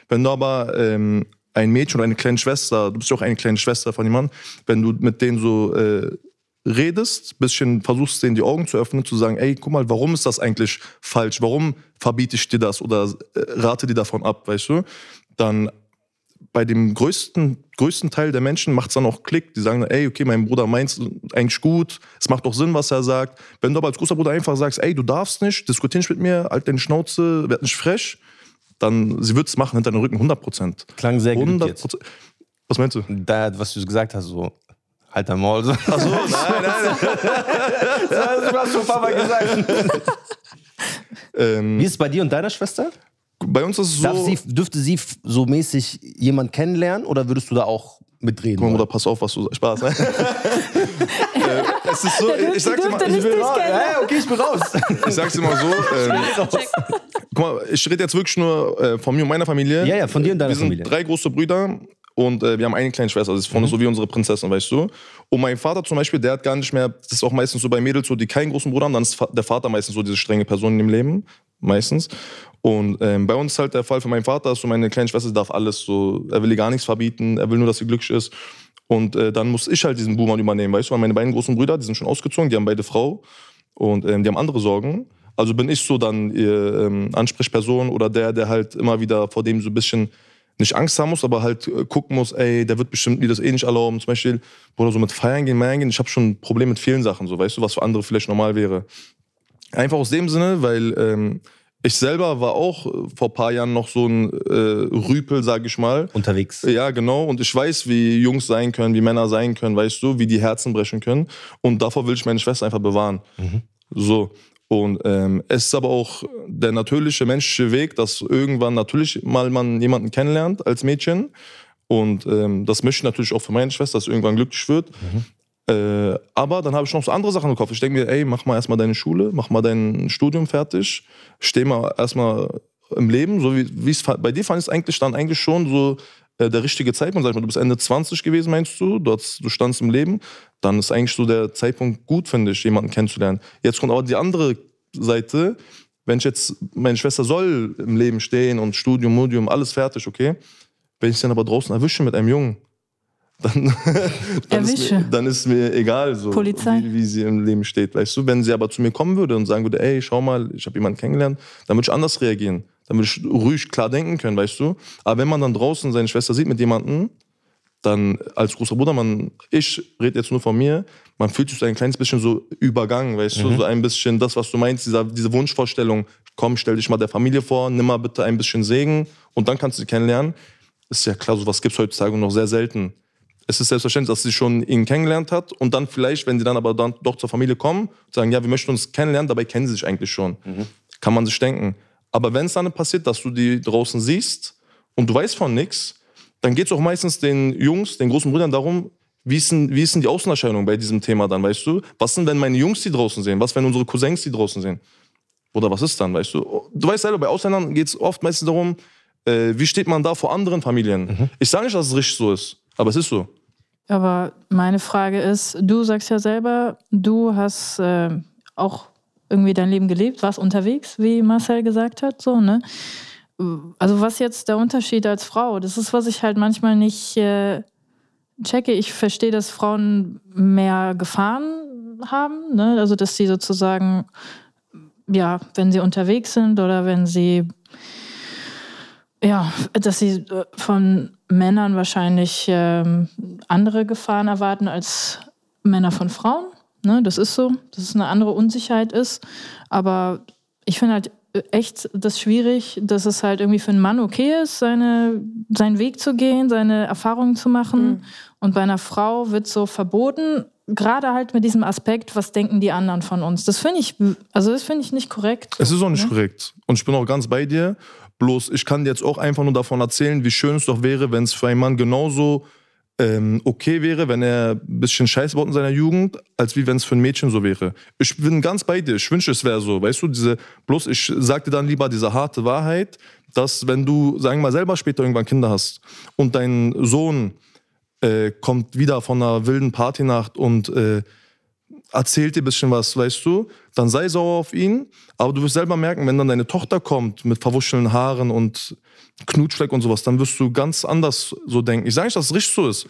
Speaker 4: Wenn du aber ähm, ein Mädchen oder eine kleine Schwester, du bist ja auch eine kleine Schwester von jemandem, wenn du mit denen so äh, redest, bisschen versuchst, denen die Augen zu öffnen, zu sagen, ey, guck mal, warum ist das eigentlich falsch? Warum verbiete ich dir das oder äh, rate dir davon ab, weißt du? Dann bei dem größten, größten Teil der Menschen macht es dann auch Klick. Die sagen, ey, okay, mein Bruder meint es eigentlich gut, es macht doch Sinn, was er sagt. Wenn du aber als großer Bruder einfach sagst, ey, du darfst nicht, diskutier nicht mit mir, halt deine Schnauze, werd nicht frech, dann sie wird es machen hinter den Rücken, 100 Prozent.
Speaker 2: Klang sehr gut
Speaker 4: 100
Speaker 2: jetzt.
Speaker 4: Was meinst du?
Speaker 2: Da, was du gesagt hast, so, halt dein Maul. So.
Speaker 4: Achso, nein, nein.
Speaker 2: Das hast du schon ein paar Mal gesagt.
Speaker 4: ähm,
Speaker 2: Wie ist es bei dir und deiner Schwester?
Speaker 4: Bei uns ist es so.
Speaker 2: Sie, dürfte sie so mäßig jemand kennenlernen oder würdest du da auch mitreden?
Speaker 4: Guck mal? Bruder, pass auf, was du sagst. Spaß. ne? äh, es ist so,
Speaker 1: Der
Speaker 4: ich sag's dir mal,
Speaker 1: dürfte nicht dich kennen.
Speaker 2: Ja, okay, ich bin raus.
Speaker 4: ich sag's dir mal so. Ähm, guck mal, ich rede jetzt wirklich nur äh, von mir und meiner Familie.
Speaker 2: Ja, ja, von dir und deiner
Speaker 4: Wir sind
Speaker 2: Familie.
Speaker 4: drei große Brüder und äh, wir haben eine kleine Schwester. Das ist von uns so wie unsere Prinzessin, weißt du. Und mein Vater zum Beispiel, der hat gar nicht mehr, das ist auch meistens so bei Mädels so, die keinen großen Bruder haben, dann ist der Vater meistens so diese strenge Person in dem Leben, meistens. Und ähm, bei uns ist halt der Fall für meinen Vater, ist so meine kleine Schwester darf alles so, er will ihr gar nichts verbieten, er will nur, dass sie glücklich ist. Und äh, dann muss ich halt diesen Buhmann übernehmen, weißt du, weil meine beiden großen Brüder, die sind schon ausgezogen, die haben beide Frau und ähm, die haben andere Sorgen. Also bin ich so dann ihr ähm, Ansprechperson oder der, der halt immer wieder vor dem so ein bisschen nicht Angst haben muss, aber halt äh, gucken muss, ey, der wird bestimmt mir das eh nicht erlauben. Zum Beispiel, oder so mit Feiern gehen, Meiern gehen, ich habe schon ein Problem mit vielen Sachen, so weißt du, was für andere vielleicht normal wäre. Einfach aus dem Sinne, weil ähm, ich selber war auch äh, vor ein paar Jahren noch so ein äh, Rüpel, sag ich mal.
Speaker 2: Unterwegs.
Speaker 4: Ja, genau. Und ich weiß, wie Jungs sein können, wie Männer sein können, weißt du, wie die Herzen brechen können. Und davor will ich meine Schwester einfach bewahren. So. Und ähm, es ist aber auch der natürliche menschliche Weg, dass irgendwann natürlich mal man jemanden kennenlernt als Mädchen. Und ähm, das möchte ich natürlich auch für meine Schwester, dass irgendwann glücklich wird. Äh, aber dann habe ich noch so andere Sachen im Kopf. Ich denke mir, ey, mach mal erstmal deine Schule, mach mal dein Studium fertig, steh mal erstmal im Leben, so wie es bei dir fand ich es eigentlich dann eigentlich schon so äh, der richtige Zeitpunkt. Sag ich mal, du bist Ende 20 gewesen, meinst du? Du, hast, du standst im Leben. Dann ist eigentlich so der Zeitpunkt gut, finde ich, jemanden kennenzulernen. Jetzt kommt aber die andere Seite. Wenn ich jetzt, meine Schwester soll im Leben stehen und Studium, Modium, alles fertig, okay? Wenn ich sie dann aber draußen erwische mit einem Jungen, dann, dann, ist mir, dann ist mir egal, so. Wie, wie sie im Leben steht. Weißt du, wenn sie aber zu mir kommen würde und sagen würde, ey, schau mal, ich habe jemanden kennengelernt, dann würde ich anders reagieren. Dann würde ich ruhig klar denken können, weißt du. Aber wenn man dann draußen seine Schwester sieht mit jemandem, dann als großer Bruder, man, ich rede jetzt nur von mir, man fühlt sich so ein kleines bisschen so übergangen, weißt du, so ein bisschen das, was du meinst, dieser, diese Wunschvorstellung, komm, stell dich mal der Familie vor, nimm mal bitte ein bisschen Segen und dann kannst du sie kennenlernen. Ist ja klar, sowas gibt es heutzutage noch sehr selten. Es ist selbstverständlich, dass sie schon ihn kennengelernt hat und dann vielleicht, wenn sie dann aber dann doch zur Familie kommen, sagen, ja, wir möchten uns kennenlernen, dabei kennen sie sich eigentlich schon. Kann man sich denken. Aber wenn es dann passiert, dass du die draußen siehst und du weißt von nichts, dann geht es auch meistens den Jungs, den großen Brüdern darum, wie ist, denn, wie ist denn die Außenerscheinung bei diesem Thema dann, weißt du? Was sind, wenn meine Jungs die draußen sehen? Was, wenn unsere Cousins die draußen sehen? Oder was ist dann, weißt du? Du weißt selber, bei Ausländern geht es oft meistens darum, äh, wie steht man da vor anderen Familien? Ich sage nicht, dass es richtig so ist, aber es ist so.
Speaker 1: Aber meine Frage ist, du sagst ja selber, du hast äh, auch irgendwie dein Leben gelebt, warst unterwegs, wie Marcel gesagt hat, so, ne? Also was jetzt der Unterschied als Frau? Das ist, was ich halt manchmal nicht äh, checke. Ich verstehe, dass Frauen mehr Gefahren haben, ne? Also dass sie sozusagen, ja, wenn sie unterwegs sind oder wenn sie ja, dass sie äh, von Männern wahrscheinlich ähm, andere Gefahren erwarten als Männer von Frauen. Ne, das ist so, dass es eine andere Unsicherheit ist. Aber ich finde halt echt das schwierig, dass es halt irgendwie für einen Mann okay ist, seine, seinen Weg zu gehen, seine Erfahrungen zu machen. Und bei einer Frau wird so verboten, gerade halt mit diesem Aspekt, was denken die anderen von uns. Das finde ich, also das finde ich nicht korrekt.
Speaker 4: Es ist auch nicht
Speaker 1: Ne?
Speaker 4: korrekt. Und ich bin auch ganz bei dir. Bloß, ich kann dir jetzt auch einfach nur davon erzählen, wie schön es doch wäre, wenn es für einen Mann genauso ähm, okay wäre, wenn er ein bisschen Scheiße baut in seiner Jugend, als wie wenn es für ein Mädchen so wäre. Ich bin ganz bei dir. Ich wünsche, es wäre so. Weißt du, diese, bloß ich sag dir dann lieber diese harte Wahrheit, dass wenn du, sagen wir mal, selber später irgendwann Kinder hast und dein Sohn äh, kommt wieder von einer wilden Partynacht und äh, erzählt dir ein bisschen was, weißt du, dann sei sauer auf ihn. Aber du wirst selber merken, wenn dann deine Tochter kommt mit verwuschelten Haaren und Knutschfleck und sowas, dann wirst du ganz anders so denken. Ich sage nicht, dass es richtig so ist.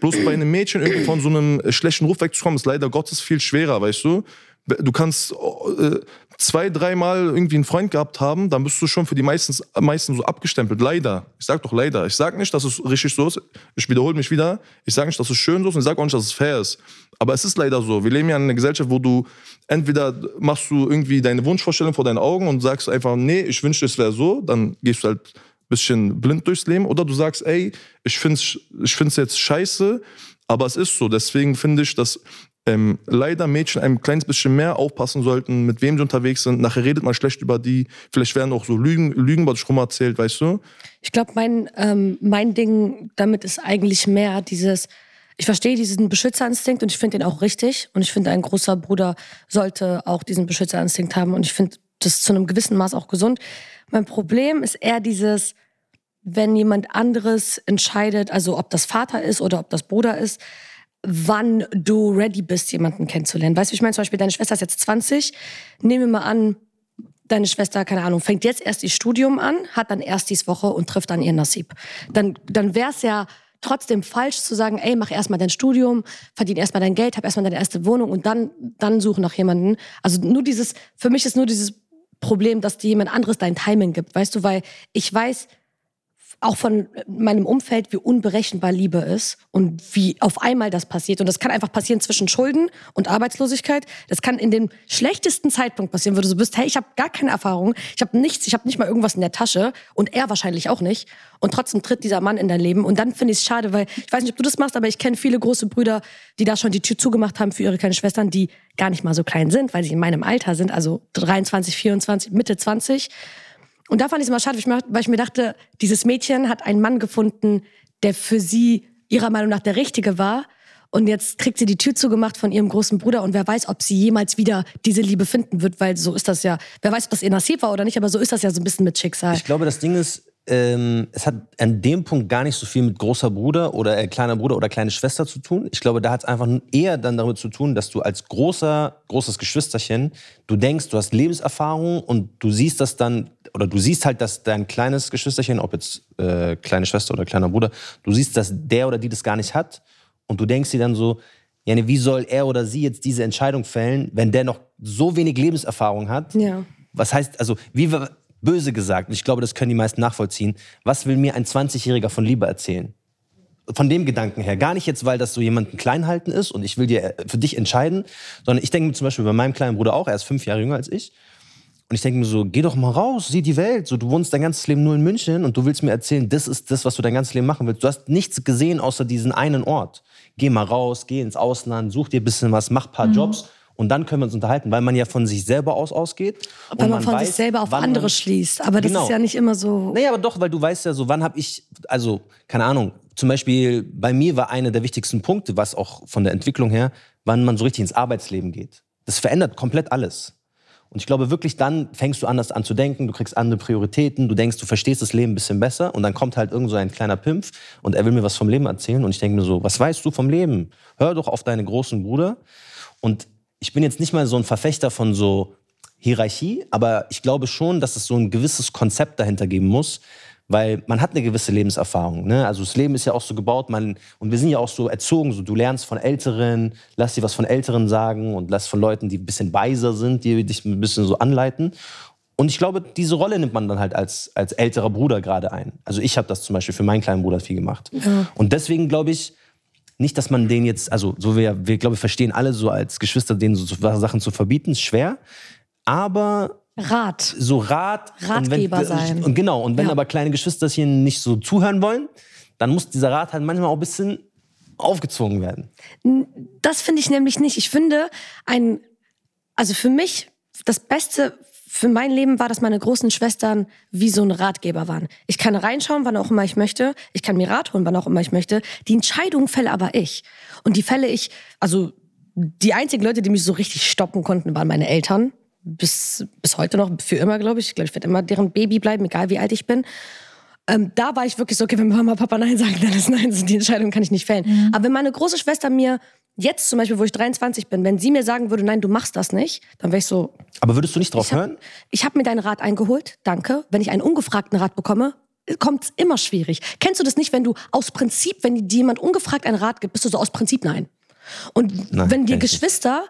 Speaker 4: Bloß bei einem Mädchen irgendwie von so einem schlechten Ruf wegzukommen, ist leider Gottes viel schwerer, weißt du. Du kannst äh, zwei, dreimal irgendwie einen Freund gehabt haben, dann bist du schon für die meisten, meisten so abgestempelt. Leider. Ich sag doch leider. Ich sag nicht, dass es richtig so ist. Ich wiederhole mich wieder. Ich sage nicht, dass es schön so ist und ich sage auch nicht, dass es fair ist. Aber es ist leider so. Wir leben ja in einer Gesellschaft, wo du entweder machst du irgendwie deine Wunschvorstellung vor deinen Augen und sagst einfach, nee, ich wünschte, es wäre so. Dann gehst du halt bisschen blind durchs Leben. Oder du sagst, ey, ich finde es ich find's jetzt scheiße, aber es ist so. Deswegen finde ich, dass ähm, leider Mädchen ein kleines bisschen mehr aufpassen sollten, mit wem sie unterwegs sind. Nachher redet man schlecht über die. Vielleicht werden auch so Lügen, Lügen dich rum erzählt, weißt du?
Speaker 3: Ich glaube, mein, ähm, mein Ding damit ist eigentlich mehr dieses, ich verstehe diesen Beschützerinstinkt und ich finde den auch richtig. Und ich finde, ein großer Bruder sollte auch diesen Beschützerinstinkt haben. Und ich finde das zu einem gewissen Maß auch gesund. Mein Problem ist eher dieses, wenn jemand anderes entscheidet, also ob das Vater ist oder ob das Bruder ist, wann du ready bist, jemanden kennenzulernen. Weißt du, ich meine? Zum Beispiel, deine Schwester ist jetzt 20. Nehmen wir mal an, deine Schwester, keine Ahnung, fängt jetzt erst ihr Studium an, hat dann erst dies Woche und trifft dann ihren Nasib. Dann, dann wäre es ja trotzdem falsch zu sagen, ey, mach erstmal dein Studium, verdien erstmal dein Geld, hab erstmal deine erste Wohnung und dann, dann suche nach jemanden. Also nur dieses, für mich ist nur dieses Problem, dass dir jemand anderes dein Timing gibt, weißt du, weil ich weiß, auch von meinem Umfeld, wie unberechenbar Liebe ist und wie auf einmal das passiert. Und das kann einfach passieren zwischen Schulden und Arbeitslosigkeit. Das kann in dem schlechtesten Zeitpunkt passieren, wo du so bist, hey, ich habe gar keine Erfahrung, ich habe nichts, ich habe nicht mal irgendwas in der Tasche und er wahrscheinlich auch nicht. Und trotzdem tritt dieser Mann in dein Leben. Und dann finde ich es schade, weil ich weiß nicht, ob du das machst, aber ich kenne viele große Brüder, die da schon die Tür zugemacht haben für ihre kleinen Schwestern, die gar nicht mal so klein sind, weil sie in meinem Alter sind, also 23, 24, Mitte 20 und da fand ich es immer schade, weil ich mir dachte, dieses Mädchen hat einen Mann gefunden, der für sie ihrer Meinung nach der Richtige war. Und jetzt kriegt sie die Tür zugemacht von ihrem großen Bruder und wer weiß, ob sie jemals wieder diese Liebe finden wird, weil so ist das ja. Wer weiß, ob das ihr Nasib war oder nicht, aber so ist das ja so ein bisschen mit Schicksal.
Speaker 2: Ich glaube, das Ding ist, ähm, es hat an dem Punkt gar nicht so viel mit großer Bruder oder äh, kleiner Bruder oder kleine Schwester zu tun. Ich glaube, da hat es einfach eher dann damit zu tun, dass du als großer, großes Geschwisterchen, du denkst, du hast Lebenserfahrung und du siehst das dann, oder du siehst halt, dass dein kleines Geschwisterchen, ob jetzt äh, kleine Schwester oder kleiner Bruder, du siehst, dass der oder die das gar nicht hat und du denkst dir dann so, ja, wie soll er oder sie jetzt diese Entscheidung fällen, wenn der noch so wenig Lebenserfahrung hat?
Speaker 3: Ja.
Speaker 2: Was heißt, also, wie, böse gesagt, und ich glaube, das können die meisten nachvollziehen, was will mir ein 20-Jähriger von Liebe erzählen? Von dem Gedanken her. Gar nicht jetzt, weil das so jemanden klein halten ist und ich will dir äh, für dich entscheiden, sondern ich denke mir zum Beispiel bei meinem kleinen Bruder auch, er ist fünf Jahre jünger als ich. Und ich denke mir so, geh doch mal raus, sieh die Welt. So, du wohnst dein ganzes Leben nur in München und du willst mir erzählen, das ist das, was du dein ganzes Leben machen willst. Du hast nichts gesehen außer diesen einen Ort. Geh mal raus, geh ins Ausland, such dir ein bisschen was, mach ein paar mhm. Jobs und dann können wir uns unterhalten, weil man ja von sich selber aus ausgeht.
Speaker 3: Weil man, man, von weiß, sich selber auf andere schließt. Aber das genau. ist ja nicht immer so.
Speaker 2: Naja, aber doch, weil du weißt ja so, wann habe ich, also, keine Ahnung, zum Beispiel bei mir war einer der wichtigsten Punkte, was auch von der Entwicklung her, wann man so richtig ins Arbeitsleben geht. Das verändert komplett alles. Und ich glaube wirklich, dann fängst du anders an zu denken, du kriegst andere Prioritäten, du denkst, du verstehst das Leben ein bisschen besser und dann kommt halt irgend so ein kleiner Pimpf und er will mir was vom Leben erzählen und ich denke mir so, was weißt du vom Leben? Hör doch auf deinen großen Bruder. Und ich bin jetzt nicht mal so ein Verfechter von so Hierarchie, aber ich glaube schon, dass es so ein gewisses Konzept dahinter geben muss, weil man hat eine gewisse Lebenserfahrung. Ne? Also das Leben ist ja auch so gebaut, man, und wir sind ja auch so erzogen, so du lernst von Älteren, lass dir was von Älteren sagen und lass von Leuten, die ein bisschen weiser sind, die dich ein bisschen so anleiten. Und ich glaube, diese Rolle nimmt man dann halt als, als älterer Bruder gerade ein. Also ich habe das zum Beispiel für meinen kleinen Bruder viel gemacht. Ja. Und deswegen glaube ich, nicht, dass man den jetzt, also so wir, wir glaube, verstehen alle so als Geschwister, denen so Sachen zu verbieten, ist schwer. Aber
Speaker 3: Rat.
Speaker 2: So Rat.
Speaker 3: Ratgeber
Speaker 2: und
Speaker 3: wenn, sein.
Speaker 2: Und genau. Und wenn ja. aber kleine Geschwisterchen nicht so zuhören wollen, dann muss dieser Rat halt manchmal auch ein bisschen aufgezwungen werden.
Speaker 3: Das finde ich nämlich nicht. Ich finde ein, also für mich das Beste für mein Leben war, dass meine großen Schwestern wie so ein Ratgeber waren. Ich kann reinschauen, wann auch immer ich möchte. Ich kann mir Rat holen, wann auch immer ich möchte. Die Entscheidung fälle aber ich. Und die fälle ich, also die einzigen Leute, die mich so richtig stoppen konnten, waren meine Eltern. Bis, bis heute noch, für immer, glaube ich. Ich glaube, ich werde immer deren Baby bleiben, egal wie alt ich bin. Ähm, da war ich wirklich so, okay, wenn Mama, Papa Nein sagen, dann ist Nein. die Entscheidung kann ich nicht fällen. Mhm. Aber wenn meine große Schwester mir Jetzt zum Beispiel, wo ich 23 bin, wenn sie mir sagen würde, nein, du machst das nicht, dann wäre ich so.
Speaker 2: Aber würdest du nicht drauf
Speaker 3: ich hab,
Speaker 2: hören?
Speaker 3: Ich habe mir deinen Rat eingeholt, danke. Wenn ich einen ungefragten Rat bekomme, kommt es immer schwierig. Kennst du das nicht, wenn du aus Prinzip, wenn dir jemand ungefragt einen Rat gibt, bist du so aus Prinzip nein. Und nein, wenn dir Geschwister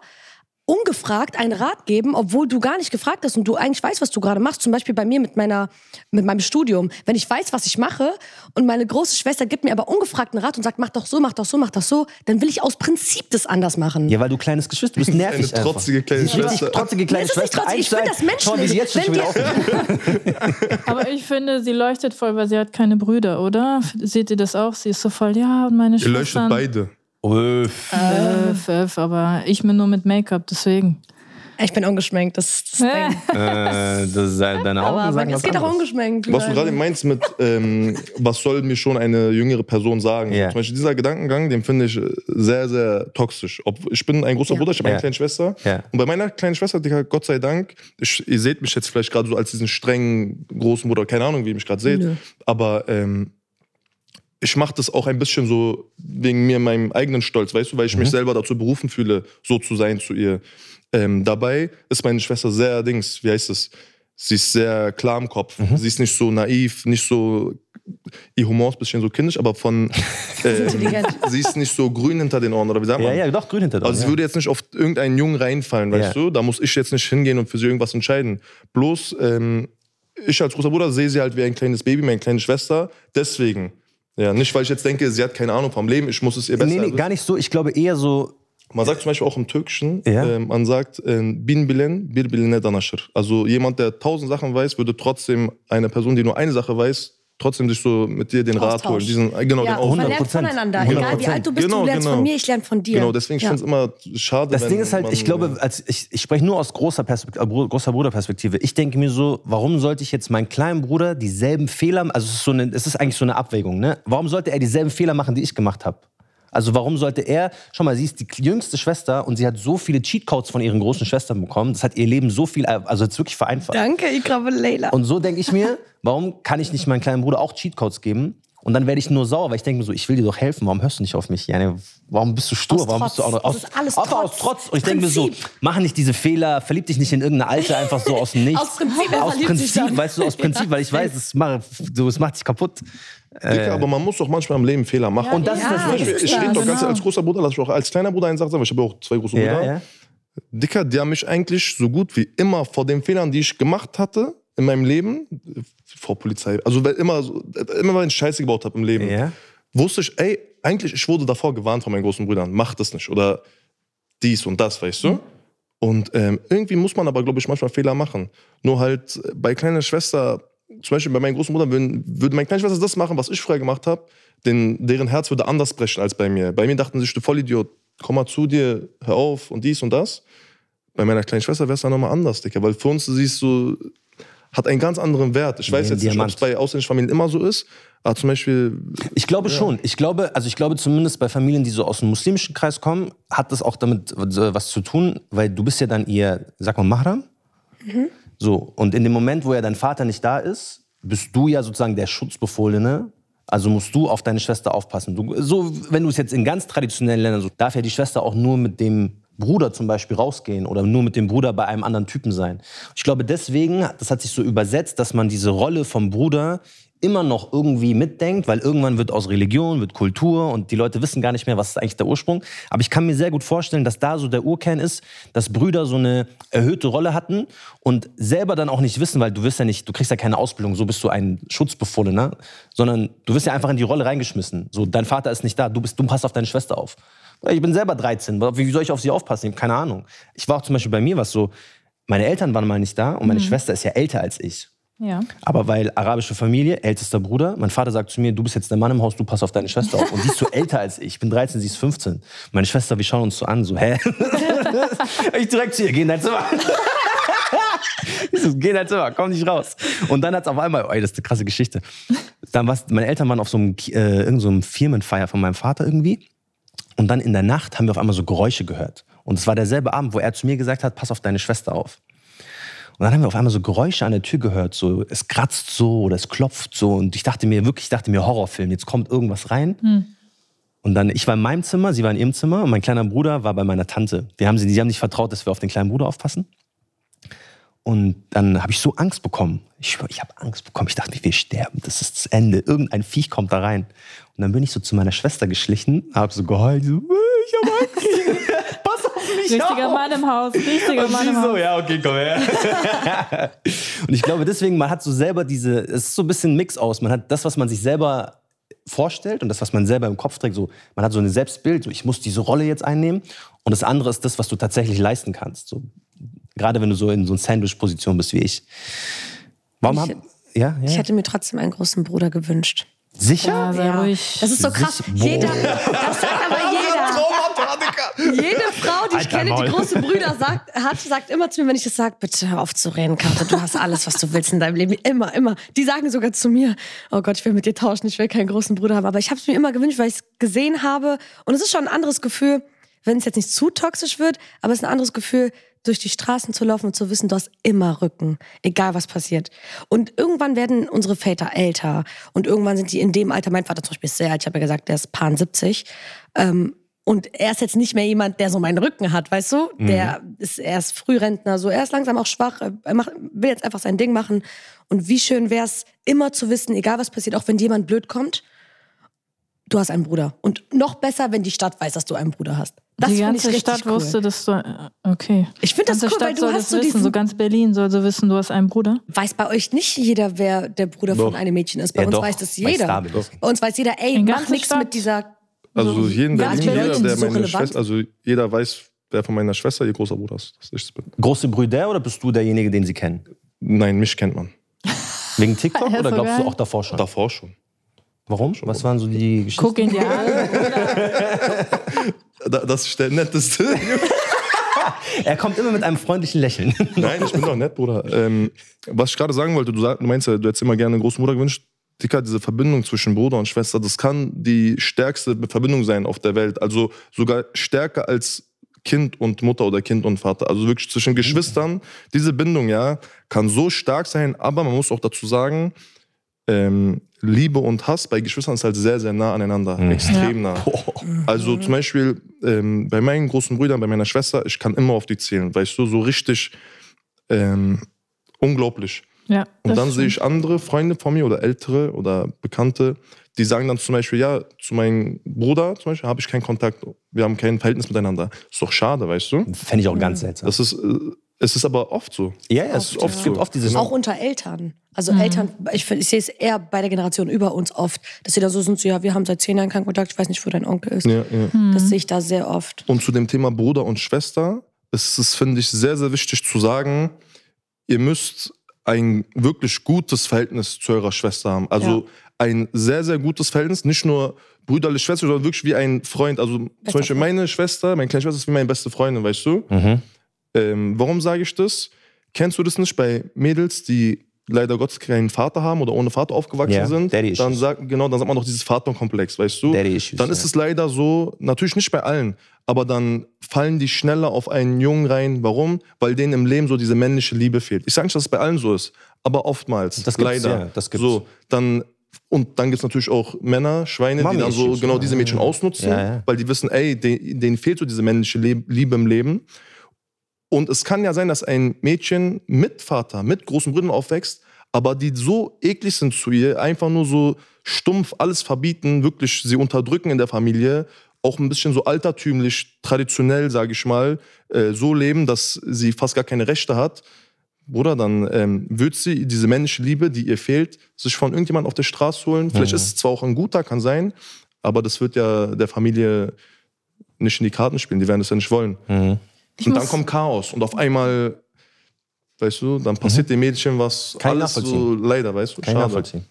Speaker 3: ungefragt einen Rat geben, obwohl du gar nicht gefragt hast und du eigentlich weißt, was du gerade machst. Zum Beispiel bei mir mit meiner, mit meinem Studium. Wenn ich weiß, was ich mache und meine große Schwester gibt mir aber ungefragt einen Rat und sagt, mach doch so, mach doch so, mach doch so, dann will ich aus Prinzip das anders machen.
Speaker 2: Ja, weil du kleines Geschwister bist, nervig
Speaker 4: Eine trotzige kleine Schwester.
Speaker 2: Trotzige kleine
Speaker 3: nee,
Speaker 2: Schwester.
Speaker 3: Trotzig. Ich finde das menschlich.
Speaker 1: Aber ich finde, sie leuchtet voll, weil sie hat keine Brüder, oder? Seht ihr das auch? Sie ist so voll, ja, und meine Schwester. Ihr leuchtet
Speaker 4: beide.
Speaker 1: Öff. Öff, öff, aber ich bin nur mit Make-up, deswegen.
Speaker 3: Ich bin ungeschminkt, das ist das. Ding.
Speaker 2: Äh, das ist, äh, deine Augen
Speaker 3: Aber
Speaker 2: sagen
Speaker 3: es
Speaker 2: was
Speaker 3: geht auch ungeschminkt.
Speaker 4: Was du gerade meinst mit, ähm, was soll mir schon eine jüngere Person sagen?
Speaker 2: Ja.
Speaker 4: Zum Beispiel dieser Gedankengang, den finde ich sehr, sehr toxisch. Ob, ich bin ein großer
Speaker 3: Ja.
Speaker 4: Bruder, ich habe
Speaker 2: Ja.
Speaker 4: eine kleine Schwester.
Speaker 2: Ja.
Speaker 4: Und bei meiner kleinen Schwester, Digga, Gott sei Dank, ich, ihr seht mich jetzt vielleicht gerade so als diesen strengen großen Bruder, keine Ahnung, wie ihr mich gerade seht.
Speaker 3: Nö.
Speaker 4: Aber ähm, ich mache das auch ein bisschen so wegen mir, meinem eigenen Stolz, weißt du, weil ich mich selber dazu berufen fühle, so zu sein zu ihr. Ähm, dabei ist meine Schwester sehr Dings, wie heißt es? Sie ist sehr klar im Kopf. Sie ist nicht so naiv, nicht so. Ihr Humor ist ein bisschen so kindisch, aber von. Äh,
Speaker 3: Intelligent.
Speaker 4: sie ist nicht so grün hinter den Ohren, oder wie sagt man?
Speaker 2: Ja, ja, doch, grün hinter dran,
Speaker 4: Also sie
Speaker 2: ja.
Speaker 4: würde jetzt nicht auf irgendeinen Jungen reinfallen, weißt
Speaker 2: Ja.
Speaker 4: du? Da muss ich jetzt nicht hingehen und für sie irgendwas entscheiden. Bloß, ähm, ich als großer Bruder sehe sie halt wie ein kleines Baby, meine kleine Schwester. Deswegen. Ja, nicht, weil ich jetzt denke, sie hat keine Ahnung vom Leben, ich muss es ihr besser
Speaker 2: Nee, nee, gar nicht so. Ich glaube eher so,
Speaker 4: Man sagt zum Beispiel auch im Türkischen,
Speaker 2: Ja.
Speaker 4: äh, man sagt, äh, bin bilen, bir biline danışır. Also jemand, der tausend Sachen weiß, würde trotzdem eine Person, die nur eine Sache weiß, trotzdem sich so mit dir den Rat holen. Diesen, äh, genau,
Speaker 3: ja,
Speaker 4: den
Speaker 3: man
Speaker 4: Austausch.
Speaker 3: lernt
Speaker 2: 100%.
Speaker 3: voneinander. Egal wie
Speaker 2: 100%.
Speaker 3: alt du bist,
Speaker 4: Genau,
Speaker 3: du lernst
Speaker 4: genau.
Speaker 3: von mir, ich lerne von dir.
Speaker 4: Genau, deswegen ich
Speaker 3: ja.
Speaker 4: finde es immer schade,
Speaker 2: Das
Speaker 4: wenn
Speaker 2: Ding ist halt,
Speaker 4: man,
Speaker 2: ich glaube, als ich, ich spreche nur aus großer, Perspekt- äh, großer Bruderperspektive. Ich denke mir so, warum sollte ich jetzt meinen kleinen Bruder dieselben Fehler, also es ist, so eine, es ist eigentlich so eine Abwägung, ne? Warum sollte er dieselben Fehler machen, die ich gemacht habe? Also warum sollte er, schau mal, sie ist die jüngste Schwester und sie hat so viele Cheatcodes von ihren großen Schwestern bekommen. Das hat ihr Leben so viel, also jetzt wirklich vereinfacht.
Speaker 3: Danke, Ikra und Leila.
Speaker 2: Und so denke ich mir, warum kann ich nicht meinem kleinen Bruder auch Cheatcodes geben? Und dann werde ich nur sauer, weil ich denke mir so, ich will dir doch helfen, warum hörst du nicht auf mich? Jane? warum bist du stur?
Speaker 3: Aus
Speaker 2: warum
Speaker 3: Trotz.
Speaker 2: bist du auch noch
Speaker 3: Das ist alles Trotz.
Speaker 2: aus Trotz? Und ich denke mir so, mach nicht diese Fehler, verlieb dich nicht in irgendeine Alte einfach so aus dem Nichts.
Speaker 3: Aus Prinzip,
Speaker 2: aus Prinzip, weißt du, aus Prinzip, weil ich weiß, es macht, so, es macht dich kaputt.
Speaker 4: Dicker, aber man muss doch manchmal im Leben Fehler machen.
Speaker 2: Und das ist das
Speaker 3: Ja,
Speaker 2: Ding.
Speaker 3: das ist
Speaker 4: ich
Speaker 3: klar,
Speaker 4: rede doch ganz
Speaker 1: genau.
Speaker 4: als großer Bruder, lass ich auch als kleiner Bruder eine Sache sagen, weil ich habe auch zwei große Brüder.
Speaker 2: Ja, ja.
Speaker 4: Dicker, die haben mich eigentlich so gut wie immer vor den Fehlern, die ich gemacht hatte in meinem Leben, vor Polizei, also immer, immer wenn ich Scheiße gebaut habe im Leben,
Speaker 2: Ja.
Speaker 4: wusste ich, ey, eigentlich, ich wurde davor gewarnt von meinen großen Brüdern, mach das nicht oder dies und das, weißt du? Und ähm, irgendwie muss man aber, glaube ich, manchmal Fehler machen. Nur halt äh, bei kleiner Schwester, zum Beispiel bei meinen großen Brüdern, würden, würde meine kleine Schwester das machen, was ich früher gemacht habe, denn deren Herz würde anders brechen als bei mir. Bei mir dachten sie, du Vollidiot, komm mal zu dir, hör auf und dies und das. Bei meiner kleinen Schwester wäre es dann nochmal anders, Dicker, weil für uns sie ist so, hat einen ganz anderen Wert. Ich weiß
Speaker 2: ein
Speaker 4: jetzt nicht, ob
Speaker 2: Diamant.
Speaker 4: es bei ausländischen Familien immer so ist, aber zum Beispiel,
Speaker 2: Ich glaube schon. Ich glaube, also ich glaube zumindest bei Familien, die so aus dem muslimischen Kreis kommen, hat das auch damit was zu tun, weil du bist ja dann ihr, sag mal, Mahram. So, und in dem Moment, wo ja dein Vater nicht da ist, bist du ja sozusagen der Schutzbefohlene. Also musst du auf deine Schwester aufpassen. Du, so, wenn du es jetzt in ganz traditionellen Ländern so, darf ja die Schwester auch nur mit dem Bruder zum Beispiel rausgehen oder nur mit dem Bruder bei einem anderen Typen sein. Ich glaube, deswegen, das hat sich so übersetzt, dass man diese Rolle vom Bruder immer noch irgendwie mitdenkt, weil irgendwann wird aus Religion, wird Kultur und die Leute wissen gar nicht mehr, was ist eigentlich der Ursprung. Aber ich kann mir sehr gut vorstellen, dass da so der Urkern ist, dass Brüder so eine erhöhte Rolle hatten und selber dann auch nicht wissen, weil du wirst ja nicht, du kriegst ja keine Ausbildung, so bist du ein Schutzbefohlener, sondern du wirst ja einfach in die Rolle reingeschmissen. So, dein Vater ist nicht da, du bist, du passt auf deine Schwester auf. Ich bin selber 13, wie soll ich auf sie aufpassen? Ich habe keine Ahnung. Ich war auch zum Beispiel bei mir was so, meine Eltern waren mal nicht da und meine Schwester ist ja älter als ich.
Speaker 1: Ja.
Speaker 2: Aber weil arabische Familie, ältester Bruder, mein Vater sagt zu mir, du bist jetzt der Mann im Haus, du passt auf deine Schwester auf. Und die ist so älter als ich. Ich bin 13, sie ist 15. Meine Schwester, wir schauen uns so an, so, hä? ich direkt zu ihr, geh in dein Zimmer. Ich so, geh in dein Zimmer, komm nicht raus. Und dann hat es auf einmal, ey, das ist eine krasse Geschichte. Dann war's, meine Eltern waren auf so einem, äh, irgend so einem Firmenfeier von meinem Vater irgendwie. Und dann in der Nacht haben wir auf einmal so Geräusche gehört. Und es war derselbe Abend, wo er zu mir gesagt hat, pass auf deine Schwester auf. Und dann haben wir auf einmal so Geräusche an der Tür gehört, so es kratzt so oder es klopft so und ich dachte mir wirklich, ich dachte mir Horrorfilm, jetzt kommt irgendwas rein. Und dann, ich war in meinem Zimmer, sie war in ihrem Zimmer und mein kleiner Bruder war bei meiner Tante. Die haben, sie, die haben nicht vertraut, dass wir auf den kleinen Bruder aufpassen. Und dann habe ich so Angst bekommen. Ich schwöre, ich habe Angst bekommen. Ich dachte wir sterben, das ist das Ende. Irgendein Viech kommt da rein. Und dann bin ich so zu meiner Schwester geschlichen, habe so geheult, so, "Äh, ich habe Angst. Pass auf mich
Speaker 1: Richtiger
Speaker 2: auf.
Speaker 1: Mann im Haus, richtiger
Speaker 2: Und
Speaker 1: Mann im
Speaker 2: so,
Speaker 1: Haus.
Speaker 2: ja, okay, komm her. und ich glaube, deswegen, man hat so selber diese, es ist so ein bisschen ein Mix aus. Man hat das, was man sich selber vorstellt und das, was man selber im Kopf trägt, so, man hat so ein Selbstbild, so, ich muss diese Rolle jetzt einnehmen. Und das andere ist das, was du tatsächlich leisten kannst. So, gerade wenn du so in so einer Sandwich-Position bist wie ich. Warum
Speaker 3: Ich-
Speaker 2: hab, ja, ja.
Speaker 3: Ich hätte mir trotzdem einen großen Bruder gewünscht.
Speaker 2: Sicher?
Speaker 1: Ja, sei ruhig.
Speaker 3: Das ist so krass.
Speaker 2: Sich-.
Speaker 3: Jeder, das sagt aber jeder. Jede Frau, die ich
Speaker 2: Alter,
Speaker 3: kenne, die
Speaker 2: Maul.
Speaker 3: große Brüder sagt, hat, sagt immer zu mir, wenn ich das sage, bitte hör auf zu reden, Karte, du hast alles, was du willst in deinem Leben. Immer, immer. Die sagen sogar zu mir, oh Gott, ich will mit dir tauschen, ich will keinen großen Bruder haben. Aber ich habe es mir immer gewünscht, weil ich es gesehen habe. Und es ist schon ein anderes Gefühl, wenn es jetzt nicht zu toxisch wird, aber es ist ein anderes Gefühl, durch die Straßen zu laufen und zu wissen, du hast immer Rücken, egal was passiert. Und irgendwann werden unsere Väter älter und irgendwann sind die in dem Alter, mein Vater zum Beispiel ist sehr alt, ich habe ja gesagt, der ist paar 70, ähm, und er ist jetzt nicht mehr jemand, der so meinen Rücken hat, weißt du? Der ist, er ist Frührentner, so. Er ist langsam auch schwach. Er macht, will jetzt einfach sein Ding machen. Und wie schön wäre es, immer zu wissen, egal was passiert, auch wenn jemand blöd kommt, du hast einen Bruder. Und noch besser, wenn die Stadt weiß, dass du einen Bruder hast. Das
Speaker 1: die
Speaker 3: finde
Speaker 1: ganze Stadt
Speaker 3: cool.
Speaker 1: wusste, dass du. äh, Okay.
Speaker 3: Ich finde das
Speaker 1: ganze
Speaker 3: cool, weil
Speaker 1: Stadt
Speaker 3: du
Speaker 1: soll
Speaker 3: hast
Speaker 1: das
Speaker 3: so
Speaker 1: wissen.
Speaker 3: diesen-
Speaker 1: So ganz Berlin soll so wissen, du hast einen Bruder.
Speaker 3: Weiß bei euch nicht jeder, wer der Bruder von
Speaker 4: Doch.
Speaker 3: einem Mädchen ist. Bei
Speaker 2: Ja,
Speaker 3: uns
Speaker 2: doch.
Speaker 3: weiß das
Speaker 2: Bei
Speaker 3: jeder.
Speaker 2: Wars.
Speaker 3: Bei uns weiß jeder, ey,
Speaker 1: In
Speaker 3: mach nichts mit dieser.
Speaker 4: Also in
Speaker 3: Ja,
Speaker 4: Berlin, jeder, der meine
Speaker 3: relevant.
Speaker 4: Schwester, also jeder weiß, wer von meiner Schwester ihr großer Bruder ist. Dass ich das bin.
Speaker 2: Große Brüder oder bist du derjenige, den sie kennen?
Speaker 4: Nein, mich kennt man.
Speaker 2: Wegen TikTok oder
Speaker 1: so
Speaker 2: glaubst du
Speaker 1: geil.
Speaker 2: auch davor schon?
Speaker 4: Davor schon.
Speaker 2: Warum? Was waren so die Geschichten?
Speaker 1: Guck ihn dir an.
Speaker 4: Da- Das ist der netteste.
Speaker 2: Er kommt immer mit einem freundlichen Lächeln.
Speaker 4: Nein, ich bin doch nett, Bruder. Ähm, was ich gerade sagen wollte, du, meinst ja, du hättest immer gerne einen großen Bruder gewünscht. Dicker, diese Verbindung zwischen Bruder und Schwester, das kann die stärkste Verbindung sein auf der Welt. Also sogar stärker als Kind und Mutter oder Kind und Vater. Also wirklich zwischen Geschwistern. Diese Bindung, ja, kann so stark sein, aber man muss auch dazu sagen, ähm, Liebe und Hass bei Geschwistern ist halt sehr, sehr nah aneinander. Extrem nah. Also zum Beispiel ähm, bei meinen großen Brüdern, bei meiner Schwester, ich kann immer auf die zählen, weißt du, so richtig ähm, unglaublich.
Speaker 1: Ja,
Speaker 4: Und dann sehe ich andere Freunde von mir oder ältere oder Bekannte, die sagen dann zum Beispiel, ja, zu meinem Bruder zum Beispiel habe ich keinen Kontakt, wir haben kein Verhältnis miteinander. Ist doch schade, weißt du?
Speaker 2: Fände ich auch ganz seltsam.
Speaker 4: Das ist, äh, es ist aber oft so.
Speaker 2: ja, ja, es ist oft, es gibt oft dieses.
Speaker 3: Auch unter Eltern. Also Eltern, ich, ich sehe es eher bei der Generation über uns oft, dass sie da so sind, so, ja, wir haben seit zehn Jahren keinen Kontakt, ich weiß nicht, wo dein Onkel ist.
Speaker 4: Ja, ja.
Speaker 3: Das sehe ich da sehr oft.
Speaker 4: Und zu dem Thema Bruder und Schwester ist es, finde ich, sehr, sehr wichtig zu sagen, ihr müsst ein wirklich gutes Verhältnis zu eurer Schwester haben. Also ein sehr, sehr gutes Verhältnis, nicht nur brüderlich Schwester, sondern wirklich wie ein Freund. Also zum Beispiel
Speaker 3: Freund.
Speaker 4: meine Schwester, meine kleine Schwester ist wie meine beste Freundin, weißt du? Ähm, warum sage ich das? Kennst du das nicht bei Mädels, die leider Gottes keinen Vater haben oder ohne Vater aufgewachsen
Speaker 2: Ja,
Speaker 4: sind? Dann sagt, genau, dann sagt man noch dieses Vaterkomplex, weißt du?
Speaker 2: Daddy-Issues,
Speaker 4: Dann
Speaker 2: ja.
Speaker 4: ist es leider so, natürlich nicht bei allen, aber dann fallen die schneller auf einen Jungen rein. Warum? Weil denen im Leben so diese männliche Liebe fehlt. Ich sage nicht, dass es bei allen so ist, aber oftmals.
Speaker 2: Das
Speaker 4: leider.
Speaker 2: ja, das gibt's.
Speaker 4: So, dann, und dann gibt es natürlich auch Männer, Schweine, die dann so genau
Speaker 2: ja.
Speaker 4: diese Mädchen ausnutzen,
Speaker 2: Ja, ja.
Speaker 4: weil die wissen, ey, denen, denen fehlt so diese männliche Liebe im Leben. Und es kann ja sein, dass ein Mädchen mit Vater, mit großen Brüdern aufwächst, aber die so eklig sind zu ihr, einfach nur so stumpf alles verbieten, wirklich sie unterdrücken in der Familie, auch ein bisschen so altertümlich, traditionell, sage ich mal, äh, so leben, dass sie fast gar keine Rechte hat. Bruder, dann ähm, wird sie diese männliche Liebe, die ihr fehlt, sich von irgendjemand auf der Straße holen. Vielleicht ist es zwar auch ein guter, kann sein, aber das wird ja der Familie nicht in die Karten spielen. Die werden das ja nicht wollen.
Speaker 2: Mhm.
Speaker 1: Ich
Speaker 4: und dann kommt Chaos. Und auf einmal, weißt du, dann passiert dem Mädchen was.
Speaker 2: Mhm. Ich
Speaker 4: alles so
Speaker 2: nachvollziehen.
Speaker 4: leider, weißt du?
Speaker 2: Ich nachvollziehen.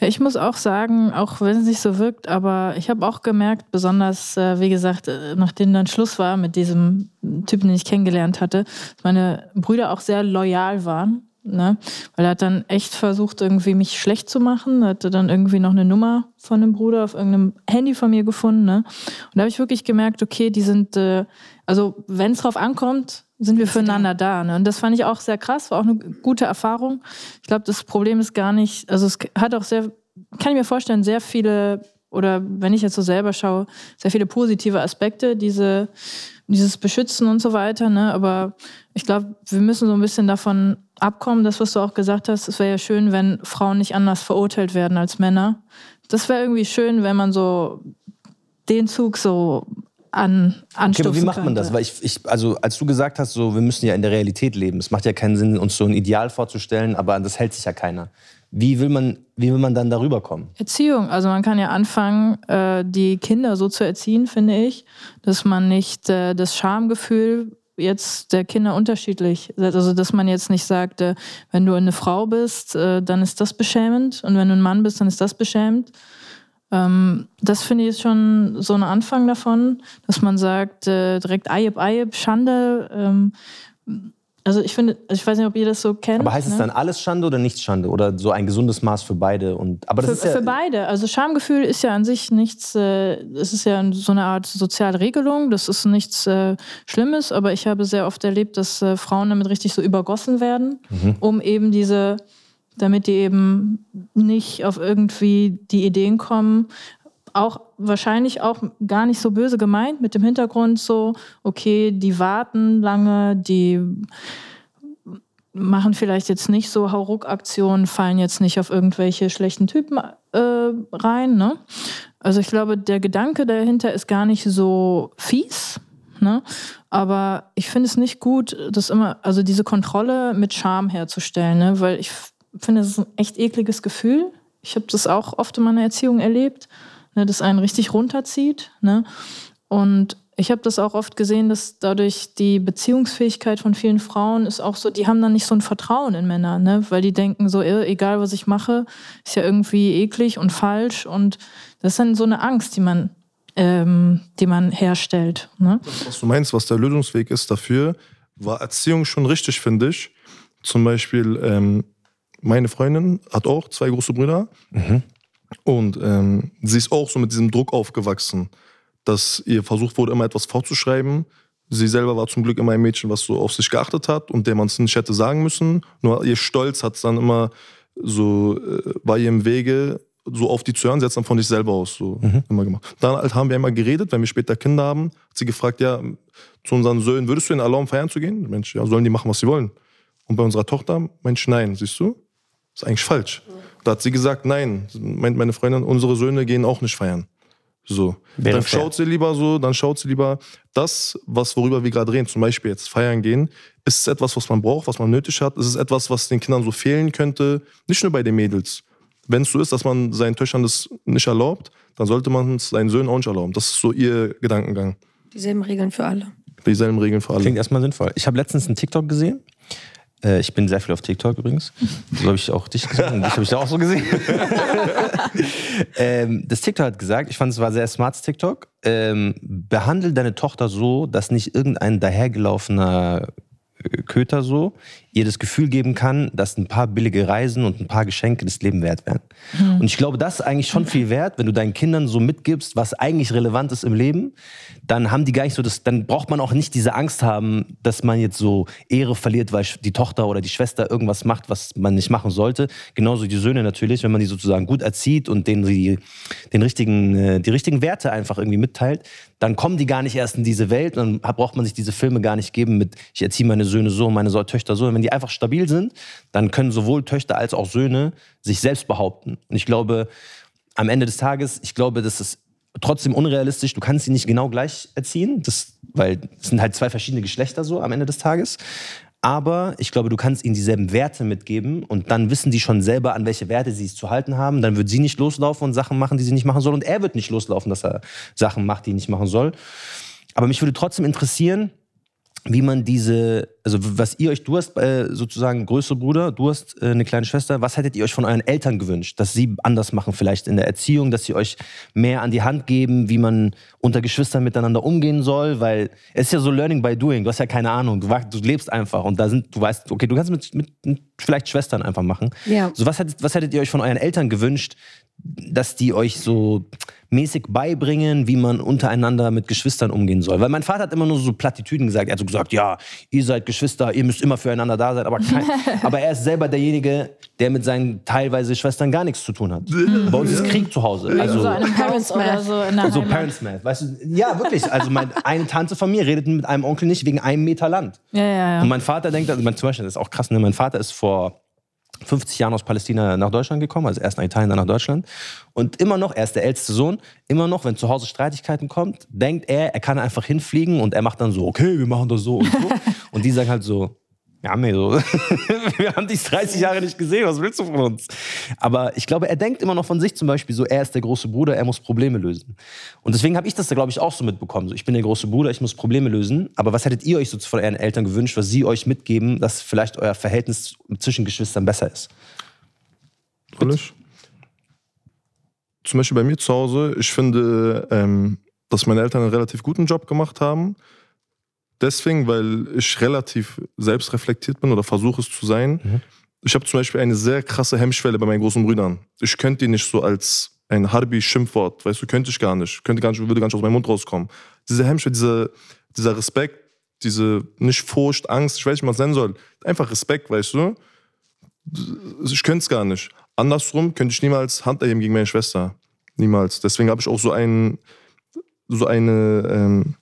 Speaker 1: Ja, ich muss auch sagen, auch wenn es nicht so wirkt, aber ich habe auch gemerkt, besonders, äh, wie gesagt, äh, nachdem dann Schluss war mit diesem Typen, den ich kennengelernt hatte, dass meine Brüder auch sehr loyal waren. Ne? Weil er hat dann echt versucht, irgendwie mich schlecht zu machen. Er hatte dann irgendwie noch eine Nummer von einem Bruder auf irgendeinem Handy von mir gefunden. Ne? Und da habe ich wirklich gemerkt, okay, die sind, äh, also wenn es drauf ankommt, sind wir füreinander da. Ne? Und das fand ich auch sehr krass, war auch eine gute Erfahrung. Ich glaube, das Problem ist gar nicht, also es hat auch sehr, kann ich mir vorstellen, sehr viele, oder wenn ich jetzt so selber schaue, sehr viele positive Aspekte, diese, dieses Beschützen und so weiter. Ne? Aber ich glaube, wir müssen so ein bisschen davon abkommen, das, was du auch gesagt hast, es wäre ja schön, wenn Frauen nicht anders verurteilt werden als Männer. Das wäre irgendwie schön, wenn man so den Zug so an,
Speaker 2: Okay, aber wie macht man das? Weil ich, ich, also als du gesagt hast, so, wir müssen ja in der Realität leben. Es macht ja keinen Sinn, uns so ein Ideal vorzustellen, aber das hält sich ja keiner. Wie will man, wie will man dann darüber kommen?
Speaker 1: Erziehung. Also man kann ja anfangen, äh, die Kinder so zu erziehen, finde ich, dass man nicht äh, das Schamgefühl jetzt der Kinder unterschiedlich, also dass man jetzt nicht sagt, äh, wenn du eine Frau bist, dann ist das beschämend und wenn du ein Mann bist, dann ist das beschämend. Ähm, das finde ich schon so ein Anfang davon, dass man sagt, direkt Ayeb, Ayeb, Schande. Also ich finde, ich weiß nicht, ob ihr das so kennt.
Speaker 2: Aber heißt es
Speaker 1: ne?
Speaker 2: dann alles Schande oder nichts Schande? Oder so ein gesundes Maß für beide? Und, aber das
Speaker 1: Für,
Speaker 2: ist ja,
Speaker 1: für beide. Also Schamgefühl ist ja an sich nichts, äh, es ist ja so eine Art soziale Regelung, das ist nichts äh, Schlimmes, aber ich habe sehr oft erlebt, dass äh, Frauen damit richtig so übergossen werden,
Speaker 2: Mhm.
Speaker 1: um eben diese, damit die eben nicht auf irgendwie die Ideen kommen, auch wahrscheinlich auch gar nicht so böse gemeint, mit dem Hintergrund so, okay, die warten lange, die machen vielleicht jetzt nicht so Hauruck-Aktionen, fallen jetzt nicht auf irgendwelche schlechten Typen äh, rein. Ne? Also ich glaube, der Gedanke dahinter ist gar nicht so fies. Ne? Aber ich finde es nicht gut, das immer, also diese Kontrolle mit Scham herzustellen, ne? weil ich finde, das ist ein echt ekliges Gefühl. Ich habe das auch oft in meiner Erziehung erlebt, ne? das einen richtig runterzieht. Ne? Und ich habe das auch oft gesehen, dass dadurch die Beziehungsfähigkeit von vielen Frauen ist auch so, die haben dann nicht so ein Vertrauen in Männer, ne? weil die denken so, egal was ich mache, ist ja irgendwie eklig und falsch und das ist dann so eine Angst, die man, ähm, die man herstellt. Ne?
Speaker 4: was du meinst, was der Lösungsweg ist dafür, war Erziehung schon richtig, finde ich. Zum Beispiel, ähm, meine Freundin hat auch zwei große Brüder. Und ähm, sie ist auch so mit diesem Druck aufgewachsen, dass ihr versucht wurde, immer etwas vorzuschreiben. Sie selber war zum Glück immer ein Mädchen, was so auf sich geachtet hat und der man es nicht hätte sagen müssen. Nur ihr Stolz hat dann immer so, äh, war ihr im Wege, so auf die zu hören. Sie hat dann von sich selber aus so immer gemacht. Dann halt haben wir immer geredet, wenn wir später Kinder haben, hat sie gefragt, ja, zu unseren Söhnen, würdest du ihnen erlauben, feiern zu gehen? Mensch, ja, sollen die machen, was sie wollen. Und bei unserer Tochter, Mensch, nein, siehst du? ist eigentlich falsch. Da hat sie gesagt, nein, meint meine Freundin, unsere Söhne gehen auch nicht feiern. So.
Speaker 2: Wäre
Speaker 4: dann
Speaker 2: fair.
Speaker 4: schaut sie lieber so, dann schaut sie lieber das, was worüber wir gerade reden, zum Beispiel jetzt feiern gehen, ist es etwas, was man braucht, was man nötig hat, ist es etwas, was den Kindern so fehlen könnte, nicht nur bei den Mädels. Wenn es so ist, dass man seinen Töchtern das nicht erlaubt, dann sollte man es seinen Söhnen auch nicht erlauben. Das ist so ihr Gedankengang.
Speaker 3: Dieselben Regeln für alle.
Speaker 4: Dieselben Regeln für alle.
Speaker 2: Klingt erstmal sinnvoll. Ich habe letztens einen TikTok gesehen. Äh, ich bin sehr viel auf TikTok übrigens. So habe ich auch dich gesehen und dich habe ich da auch so gesehen. ähm, das TikTok hat gesagt, ich fand es war sehr smartes TikTok. Ähm, behandle deine Tochter so, dass nicht irgendein dahergelaufener Köter so ihr das Gefühl geben kann, dass ein paar billige Reisen und ein paar Geschenke das Leben wert wären. Und ich glaube, das ist eigentlich schon viel wert, wenn du deinen Kindern so mitgibst, was eigentlich relevant ist im Leben, dann haben die gar nicht so das, dann braucht man auch nicht diese Angst haben, dass man jetzt so Ehre verliert, weil die Tochter oder die Schwester irgendwas macht, was man nicht machen sollte. Genauso die Söhne natürlich, wenn man die sozusagen gut erzieht und denen die, den richtigen, äh, die richtigen Werte einfach irgendwie mitteilt, dann kommen die gar nicht erst in diese Welt und dann braucht man sich diese Filme gar nicht geben mit, ich erziehe meine Söhne so, meine Töchter so. Wenn die einfach stabil sind, dann können sowohl Töchter als auch Söhne sich selbst behaupten. Und ich glaube, am Ende des Tages, ich glaube, das ist trotzdem unrealistisch. Du kannst sie nicht genau gleich erziehen, das, weil es sind halt zwei verschiedene Geschlechter so am Ende des Tages. Aber ich glaube, du kannst ihnen dieselben Werte mitgeben und dann wissen die schon selber, an welche Werte sie es zu halten haben. Dann wird sie nicht loslaufen und Sachen machen, die sie nicht machen soll. Und er wird nicht loslaufen, dass er Sachen macht, die er nicht machen soll. Aber mich würde trotzdem interessieren, wie man diese, also was ihr euch, du hast äh, sozusagen größere Bruder, du hast äh, eine kleine Schwester, was hättet ihr euch von euren Eltern gewünscht, dass sie anders machen, vielleicht in der Erziehung, dass sie euch mehr an die Hand geben, wie man unter Geschwistern miteinander umgehen soll, weil es ist ja so Learning by Doing, du hast ja keine Ahnung, du, du lebst einfach und da sind, du weißt, okay, du kannst mit, mit, mit vielleicht Schwestern einfach machen.
Speaker 3: Ja.
Speaker 2: So was hättet, was hättet ihr euch von euren Eltern gewünscht, dass die euch so mäßig beibringen, wie man untereinander mit Geschwistern umgehen soll. Weil mein Vater hat immer nur so Plattitüden gesagt. Er hat so gesagt, ja, ihr seid Geschwister, ihr müsst immer füreinander da sein. Aber, kein, aber er ist selber derjenige, der mit seinen teilweise Schwestern gar nichts zu tun hat. Bei uns ist Krieg zu Hause. Also,
Speaker 1: so einem Parents oder so in der
Speaker 2: so. Parents Math, weißt du? Ja, wirklich. Also mein, eine Tante von mir redet mit einem Onkel nicht wegen einem Meter Land.
Speaker 1: Ja, ja, ja.
Speaker 2: Und mein Vater denkt, also mein, zum Beispiel, das ist auch krass, ne? mein Vater ist vor 50 Jahren aus Palästina nach Deutschland gekommen, also erst nach Italien, dann nach Deutschland. Und immer noch, er ist der älteste Sohn, immer noch, wenn zu Hause Streitigkeiten kommt, denkt er, er kann einfach hinfliegen und er macht dann so, okay, wir machen das so und so. und die sagen halt so, nee, so. wir haben dich 30 Jahre nicht gesehen, was willst du von uns? Aber ich glaube, er denkt immer noch von sich zum Beispiel so, er ist der große Bruder, er muss Probleme lösen. Und deswegen habe ich das da, glaube ich, auch so mitbekommen. So, ich bin der große Bruder, ich muss Probleme lösen. Aber was hättet ihr euch so von euren Eltern gewünscht, was sie euch mitgeben, dass vielleicht euer Verhältnis zwischen Geschwistern besser ist?
Speaker 4: Soll ich? zum Beispiel bei mir zu Hause, ich finde, ähm, dass meine Eltern einen relativ guten Job gemacht haben. Deswegen, weil ich relativ selbstreflektiert bin oder versuche es zu sein.
Speaker 2: Mhm.
Speaker 4: Ich habe zum Beispiel eine sehr krasse Hemmschwelle bei meinen großen Brüdern. Ich könnte die nicht so als ein Harbi-Schimpfwort, weißt du, könnte ich gar nicht. Könnte gar nicht, würde gar nicht aus meinem Mund rauskommen. Diese Hemmschwelle, diese, dieser Respekt, diese nicht Furcht, Angst, ich weiß nicht, wie man es nennen soll. Einfach Respekt, weißt du. Ich könnte es gar nicht. Andersrum könnte ich niemals Hand erheben gegen meine Schwester. Niemals. Deswegen habe ich auch so ein, so eine, ähm,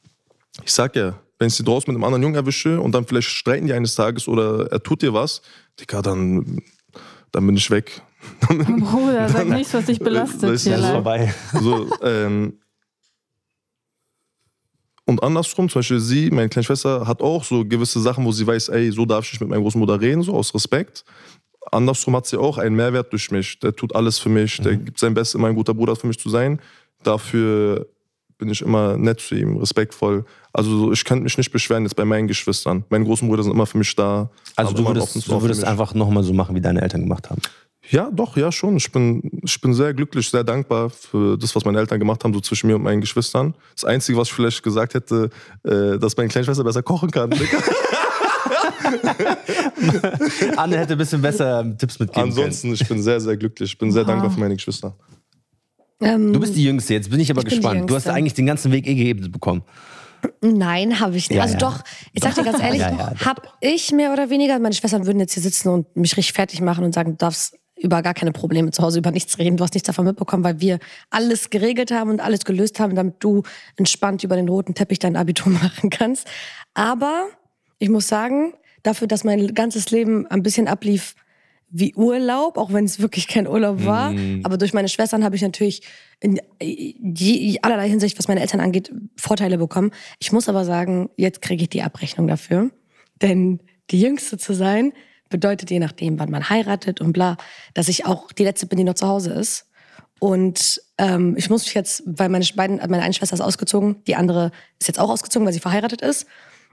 Speaker 4: ich sag ja, wenn ich sie draußen mit einem anderen Jungen erwische und dann vielleicht streiten die eines Tages oder er tut dir was, Digga, dann, dann bin ich weg.
Speaker 1: Bruder, sag nichts, was dich belastet. Hier
Speaker 2: Das ist
Speaker 1: live.
Speaker 2: vorbei.
Speaker 4: So, ähm, und andersrum, zum Beispiel sie, meine kleine Schwester, hat auch so gewisse Sachen, wo sie weiß, ey, so darf ich nicht mit meiner Großmutter reden, so aus Respekt. Andersrum hat sie auch einen Mehrwert durch mich. Der tut alles für mich, der gibt sein Bestes, immer ein guter Bruder für mich zu sein. Dafür bin ich immer nett zu ihm, respektvoll. Also so, ich kann mich nicht beschweren jetzt bei meinen Geschwistern. Meine großen Brüder sind immer für mich da.
Speaker 2: Also du würdest, du würdest einfach nochmal so machen, wie deine Eltern gemacht haben.
Speaker 4: Ja, doch, ja, schon. Ich bin, ich bin sehr glücklich, sehr dankbar für das, was meine Eltern gemacht haben, so zwischen mir und meinen Geschwistern. Das Einzige, was ich vielleicht gesagt hätte, äh, dass meine kleine Schwester besser kochen kann.
Speaker 2: Anne hätte ein bisschen besser Tipps mitgeben
Speaker 4: Ansonsten, ich bin sehr, sehr glücklich. Ich bin sehr dankbar für meine Geschwister.
Speaker 3: Ähm,
Speaker 2: können. Du bist die Jüngste, jetzt bin ich aber
Speaker 3: Ich
Speaker 2: gespannt. Du hast eigentlich den ganzen Weg eh geebnet bekommen.
Speaker 3: Nein, habe ich nicht.
Speaker 2: Ja,
Speaker 3: also
Speaker 2: ja.
Speaker 3: doch, ich sag dir ganz ehrlich,
Speaker 2: Ja,
Speaker 3: habe ich mehr oder weniger, meine Schwestern würden jetzt hier sitzen und mich richtig fertig machen und sagen, du darfst über gar keine Probleme zu Hause über nichts reden, du hast nichts davon mitbekommen, weil wir alles geregelt haben und alles gelöst haben, damit du entspannt über den roten Teppich dein Abitur machen kannst. Aber ich muss sagen, dafür, dass mein ganzes Leben ein bisschen ablief wie Urlaub, auch wenn es wirklich kein Urlaub war.
Speaker 2: Mhm.
Speaker 3: Aber durch meine Schwestern habe ich natürlich in je, allerlei Hinsicht, was meine Eltern angeht, Vorteile bekommen. Ich muss aber sagen, jetzt kriege ich die Abrechnung dafür. Denn die Jüngste zu sein, bedeutet je nachdem, wann man heiratet und bla, dass ich auch die Letzte bin, die noch zu Hause ist. Und ähm, ich muss mich jetzt, weil meine beiden, meine eine Schwester ist ausgezogen, die andere ist jetzt auch ausgezogen, weil sie verheiratet ist.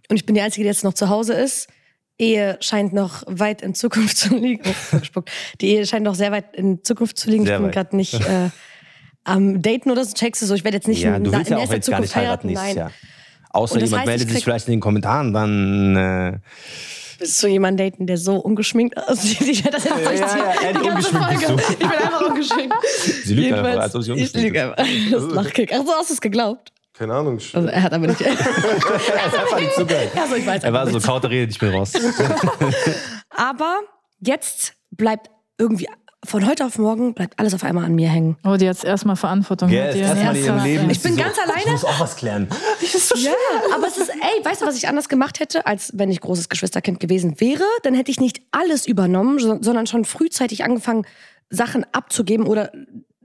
Speaker 3: Und ich bin die Einzige, die jetzt noch zu Hause ist. Ehe scheint noch weit in Zukunft zu liegen. Oh. Die Ehe scheint noch sehr weit in Zukunft zu liegen.
Speaker 2: Sehr
Speaker 3: ich bin gerade nicht äh, am Daten oder so. Checkst du so? Ich werde jetzt nicht
Speaker 2: ja,
Speaker 3: in,
Speaker 2: du willst
Speaker 3: in
Speaker 2: ja auch jetzt gar nicht
Speaker 3: Zukunft
Speaker 2: heiraten
Speaker 3: heiraten. Nein.
Speaker 2: Jahr. Außer jemand
Speaker 3: heißt,
Speaker 2: meldet
Speaker 3: ich
Speaker 2: sich vielleicht in den Kommentaren, dann. Äh,
Speaker 3: Willst du jemanden daten, der so ungeschminkt aussieht? Ich werde das jetzt
Speaker 2: Ja, ja, ja, ungeschminkt bist du.
Speaker 3: Ich bin einfach ungeschminkt.
Speaker 2: sie lügt einfach, als ob sie
Speaker 3: ich
Speaker 2: ungeschminkt
Speaker 3: lüge
Speaker 2: ist.
Speaker 3: einfach. Das ist Lachkick. Ach so, hast du es geglaubt?
Speaker 4: Keine Ahnung.
Speaker 3: Also, er hat aber nicht.
Speaker 2: Er hat einfach nicht zugehört.
Speaker 3: Also, ich weiß
Speaker 2: Er war so. Kaute Rede, ich bin raus.
Speaker 3: Aber jetzt bleibt irgendwie von heute auf morgen bleibt alles auf einmal an mir hängen.
Speaker 1: Oh, die hat erstmal Verantwortung.
Speaker 2: Gell,
Speaker 1: hat die
Speaker 2: erstmal in ihrem Leben.
Speaker 3: Ich
Speaker 2: ist
Speaker 3: bin
Speaker 2: so,
Speaker 3: ganz alleine.
Speaker 2: Ich muss auch was klären.
Speaker 3: Ja, aber es ist, ey, weißt du, was ich anders gemacht hätte, als wenn ich großes Geschwisterkind gewesen wäre? Dann hätte ich nicht alles übernommen, so- sondern schon frühzeitig angefangen, Sachen abzugeben oder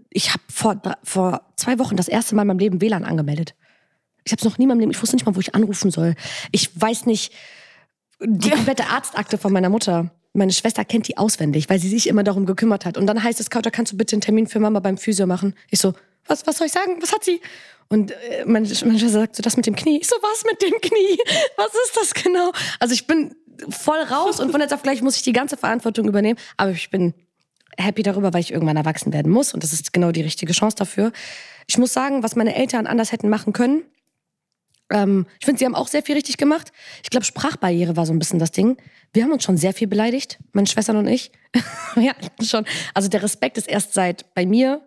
Speaker 3: ich habe vor, vor zwei Wochen das erste Mal in meinem Leben WLAN angemeldet. Ich habe es noch nie in meinem Leben, ich wusste nicht mal, wo ich anrufen soll. Ich weiß nicht, die komplette Arztakte von meiner Mutter. Meine Schwester kennt die auswendig, weil sie sich immer darum gekümmert hat. Und dann heißt es, Kauter, kannst du bitte einen Termin für Mama beim Physio machen? Ich so, was, was soll ich sagen? Was hat sie? Und äh, meine, meine Schwester sagt so, das mit dem Knie. Ich so, was mit dem Knie? Was ist das genau? Also ich bin voll raus und von jetzt auf gleich muss ich die ganze Verantwortung übernehmen. Aber ich bin happy darüber, weil ich irgendwann erwachsen werden muss. Und das ist genau die richtige Chance dafür. Ich muss sagen, was meine Eltern anders hätten machen können, ähm, ich finde, sie haben auch sehr viel richtig gemacht. Ich glaube, Sprachbarriere war so ein bisschen das Ding. Wir haben uns schon sehr viel beleidigt, meine Schwestern und ich. ja, schon. Also der Respekt ist erst seit bei mir,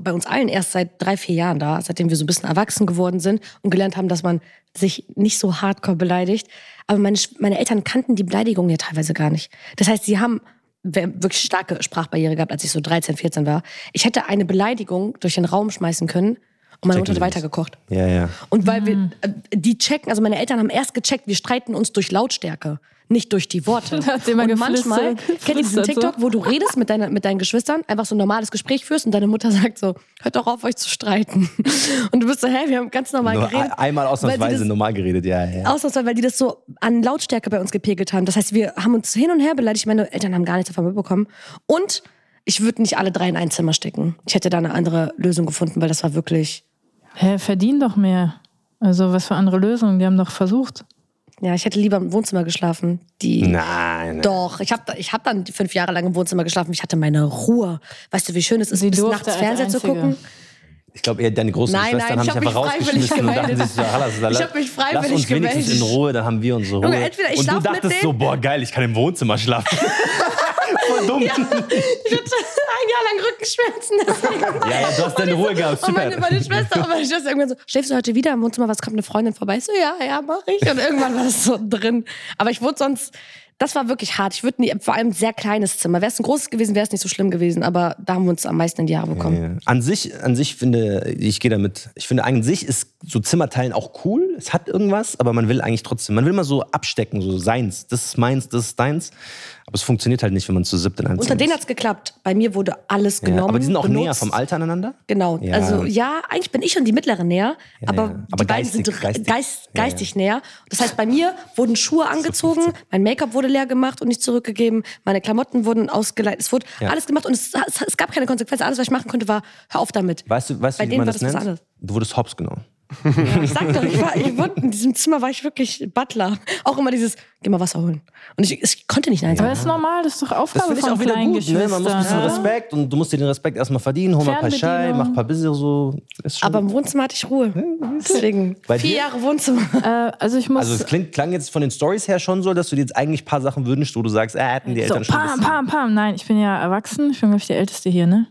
Speaker 3: bei uns allen erst seit drei, vier Jahren da, seitdem wir so ein bisschen erwachsen geworden sind und gelernt haben, dass man sich nicht so hardcore beleidigt. Aber meine, meine Eltern kannten die Beleidigungen ja teilweise gar nicht. Das heißt, sie haben wirklich starke Sprachbarriere gehabt, als ich so 13, 14 war. Ich hätte eine Beleidigung durch den Raum schmeißen können und meine Mutter hat weitergekocht.
Speaker 2: Ja, ja.
Speaker 3: Und weil wir, äh, die checken, also meine Eltern haben erst gecheckt, wir streiten uns durch Lautstärke, nicht durch die Worte. Und manchmal, kennt ihr diesen. TikTok, wo du redest mit, deiner, mit deinen Geschwistern, einfach so ein normales Gespräch führst und deine Mutter sagt so, hört doch auf, euch zu streiten. Und du bist so, hä, wir haben ganz normal
Speaker 2: Nur
Speaker 3: geredet.
Speaker 2: ein- einmal ausnahmsweise
Speaker 3: das,
Speaker 2: normal geredet, ja, ja.
Speaker 3: Ausnahmsweise, weil die das so an Lautstärke bei uns gepegelt haben. Das heißt, wir haben uns hin und her beleidigt. Meine Eltern haben gar nichts davon mitbekommen. Und ich würde nicht alle drei in ein Zimmer stecken. Ich hätte da eine andere Lösung gefunden, weil das war wirklich
Speaker 1: Hä, verdien doch mehr. Also was für andere Lösungen? Die haben doch versucht.
Speaker 3: Ja, ich hätte lieber im Wohnzimmer geschlafen. Die
Speaker 2: Nein. nein.
Speaker 3: Doch, ich habe ich hab dann fünf Jahre lang im Wohnzimmer geschlafen. Ich hatte meine Ruhe. Weißt du, wie schön es ist,
Speaker 1: Sie
Speaker 3: bis nachts Fernseher zu gucken?
Speaker 2: Ich glaube eher deine großen
Speaker 3: Nein,
Speaker 2: Schwestern
Speaker 3: nein, ich
Speaker 2: haben dich einfach
Speaker 3: mich freiwillig
Speaker 2: rausgeschmissen und dachten
Speaker 3: gemeldet.
Speaker 2: sich so,
Speaker 3: Ich hab mich
Speaker 2: lass
Speaker 3: freiwillig
Speaker 2: uns wenigstens
Speaker 3: gemeldet.
Speaker 2: in Ruhe, dann haben wir unsere Ruhe.
Speaker 3: Junge, entweder ich
Speaker 2: und du dachtest so, boah geil, ich kann im Wohnzimmer schlafen. Voll dumm. Ja,
Speaker 3: Ich hatte ein Jahr lang Rückenschmerzen. Deswegen.
Speaker 2: ja, du hast deine Ruhe gehabt.
Speaker 3: Und
Speaker 2: Super.
Speaker 3: meine, meine Schwester, und meine Schwester irgendwann so, schläfst du heute wieder im Wohnzimmer, was kommt eine Freundin vorbei? Ich so, ja, ja, mach ich. Und irgendwann war das so drin. Aber ich wurde sonst, das war wirklich hart. Ich würde nie, vor allem ein sehr kleines Zimmer. Wäre es ein großes gewesen, wäre es nicht so schlimm gewesen. Aber da haben wir uns am meisten in die Haare bekommen.
Speaker 2: Ja. An sich, an sich finde ich gehe damit. Ich finde an sich ist so Zimmerteilen auch cool. Es hat irgendwas, aber man will eigentlich trotzdem. Man will mal so abstecken, so seins. Das ist meins, das ist deins. Aber es funktioniert halt nicht, wenn man zu siebt in einem
Speaker 3: Unter denen
Speaker 2: ist.
Speaker 3: hat's geklappt. Bei mir wurde alles genommen.
Speaker 2: ja, aber die sind auch
Speaker 3: benutzt.
Speaker 2: näher vom Alter aneinander.
Speaker 3: Genau.
Speaker 2: Ja.
Speaker 3: Also ja, eigentlich bin ich und die mittlere näher, aber,
Speaker 2: ja. Aber
Speaker 3: die beiden
Speaker 2: geistig,
Speaker 3: sind
Speaker 2: geistig.
Speaker 3: Geist, geistig näher. Das heißt, bei mir wurden Schuhe angezogen, mein Make-up wurde leer gemacht und nicht zurückgegeben, meine Klamotten wurden ausgeleitet, es wurde alles gemacht und es, es, es gab keine Konsequenzen. Alles, was ich machen konnte, war, hör auf damit.
Speaker 2: Weißt du, weißt du
Speaker 3: Bei
Speaker 2: wie
Speaker 3: denen
Speaker 2: man
Speaker 3: war
Speaker 2: das nennt? Du wurdest hops genommen.
Speaker 3: Ich sag doch, ich war, ich wurde, in diesem Zimmer war ich wirklich Butler. Auch immer dieses, geh mal Wasser holen. Und ich, ich konnte nicht nein
Speaker 1: Aber
Speaker 3: sagen.
Speaker 1: das ist normal, das ist doch
Speaker 2: Das
Speaker 1: Aufgabe
Speaker 2: ich
Speaker 1: von
Speaker 2: auch wieder
Speaker 1: kleinen
Speaker 2: gut. Ne? Man muss ein bisschen. Respekt und du musst dir den Respekt erstmal verdienen. Hol mal ein paar Schei, mach ein paar Busy so. Ist schon
Speaker 3: Aber im Wohnzimmer hatte ich Ruhe. Deswegen,
Speaker 2: Bei
Speaker 3: vier
Speaker 2: dir?
Speaker 3: Jahre Wohnzimmer.
Speaker 1: Äh, also ich muss
Speaker 2: also es klingt, klang jetzt von den Stories her schon so, dass du dir jetzt eigentlich ein paar Sachen wünschst, wo du sagst, äh, hätten die
Speaker 1: so,
Speaker 2: Eltern schon ein
Speaker 1: pam, pam, pam. Nein, ich bin ja erwachsen. Ich bin, glaube ich, der Älteste hier, ne?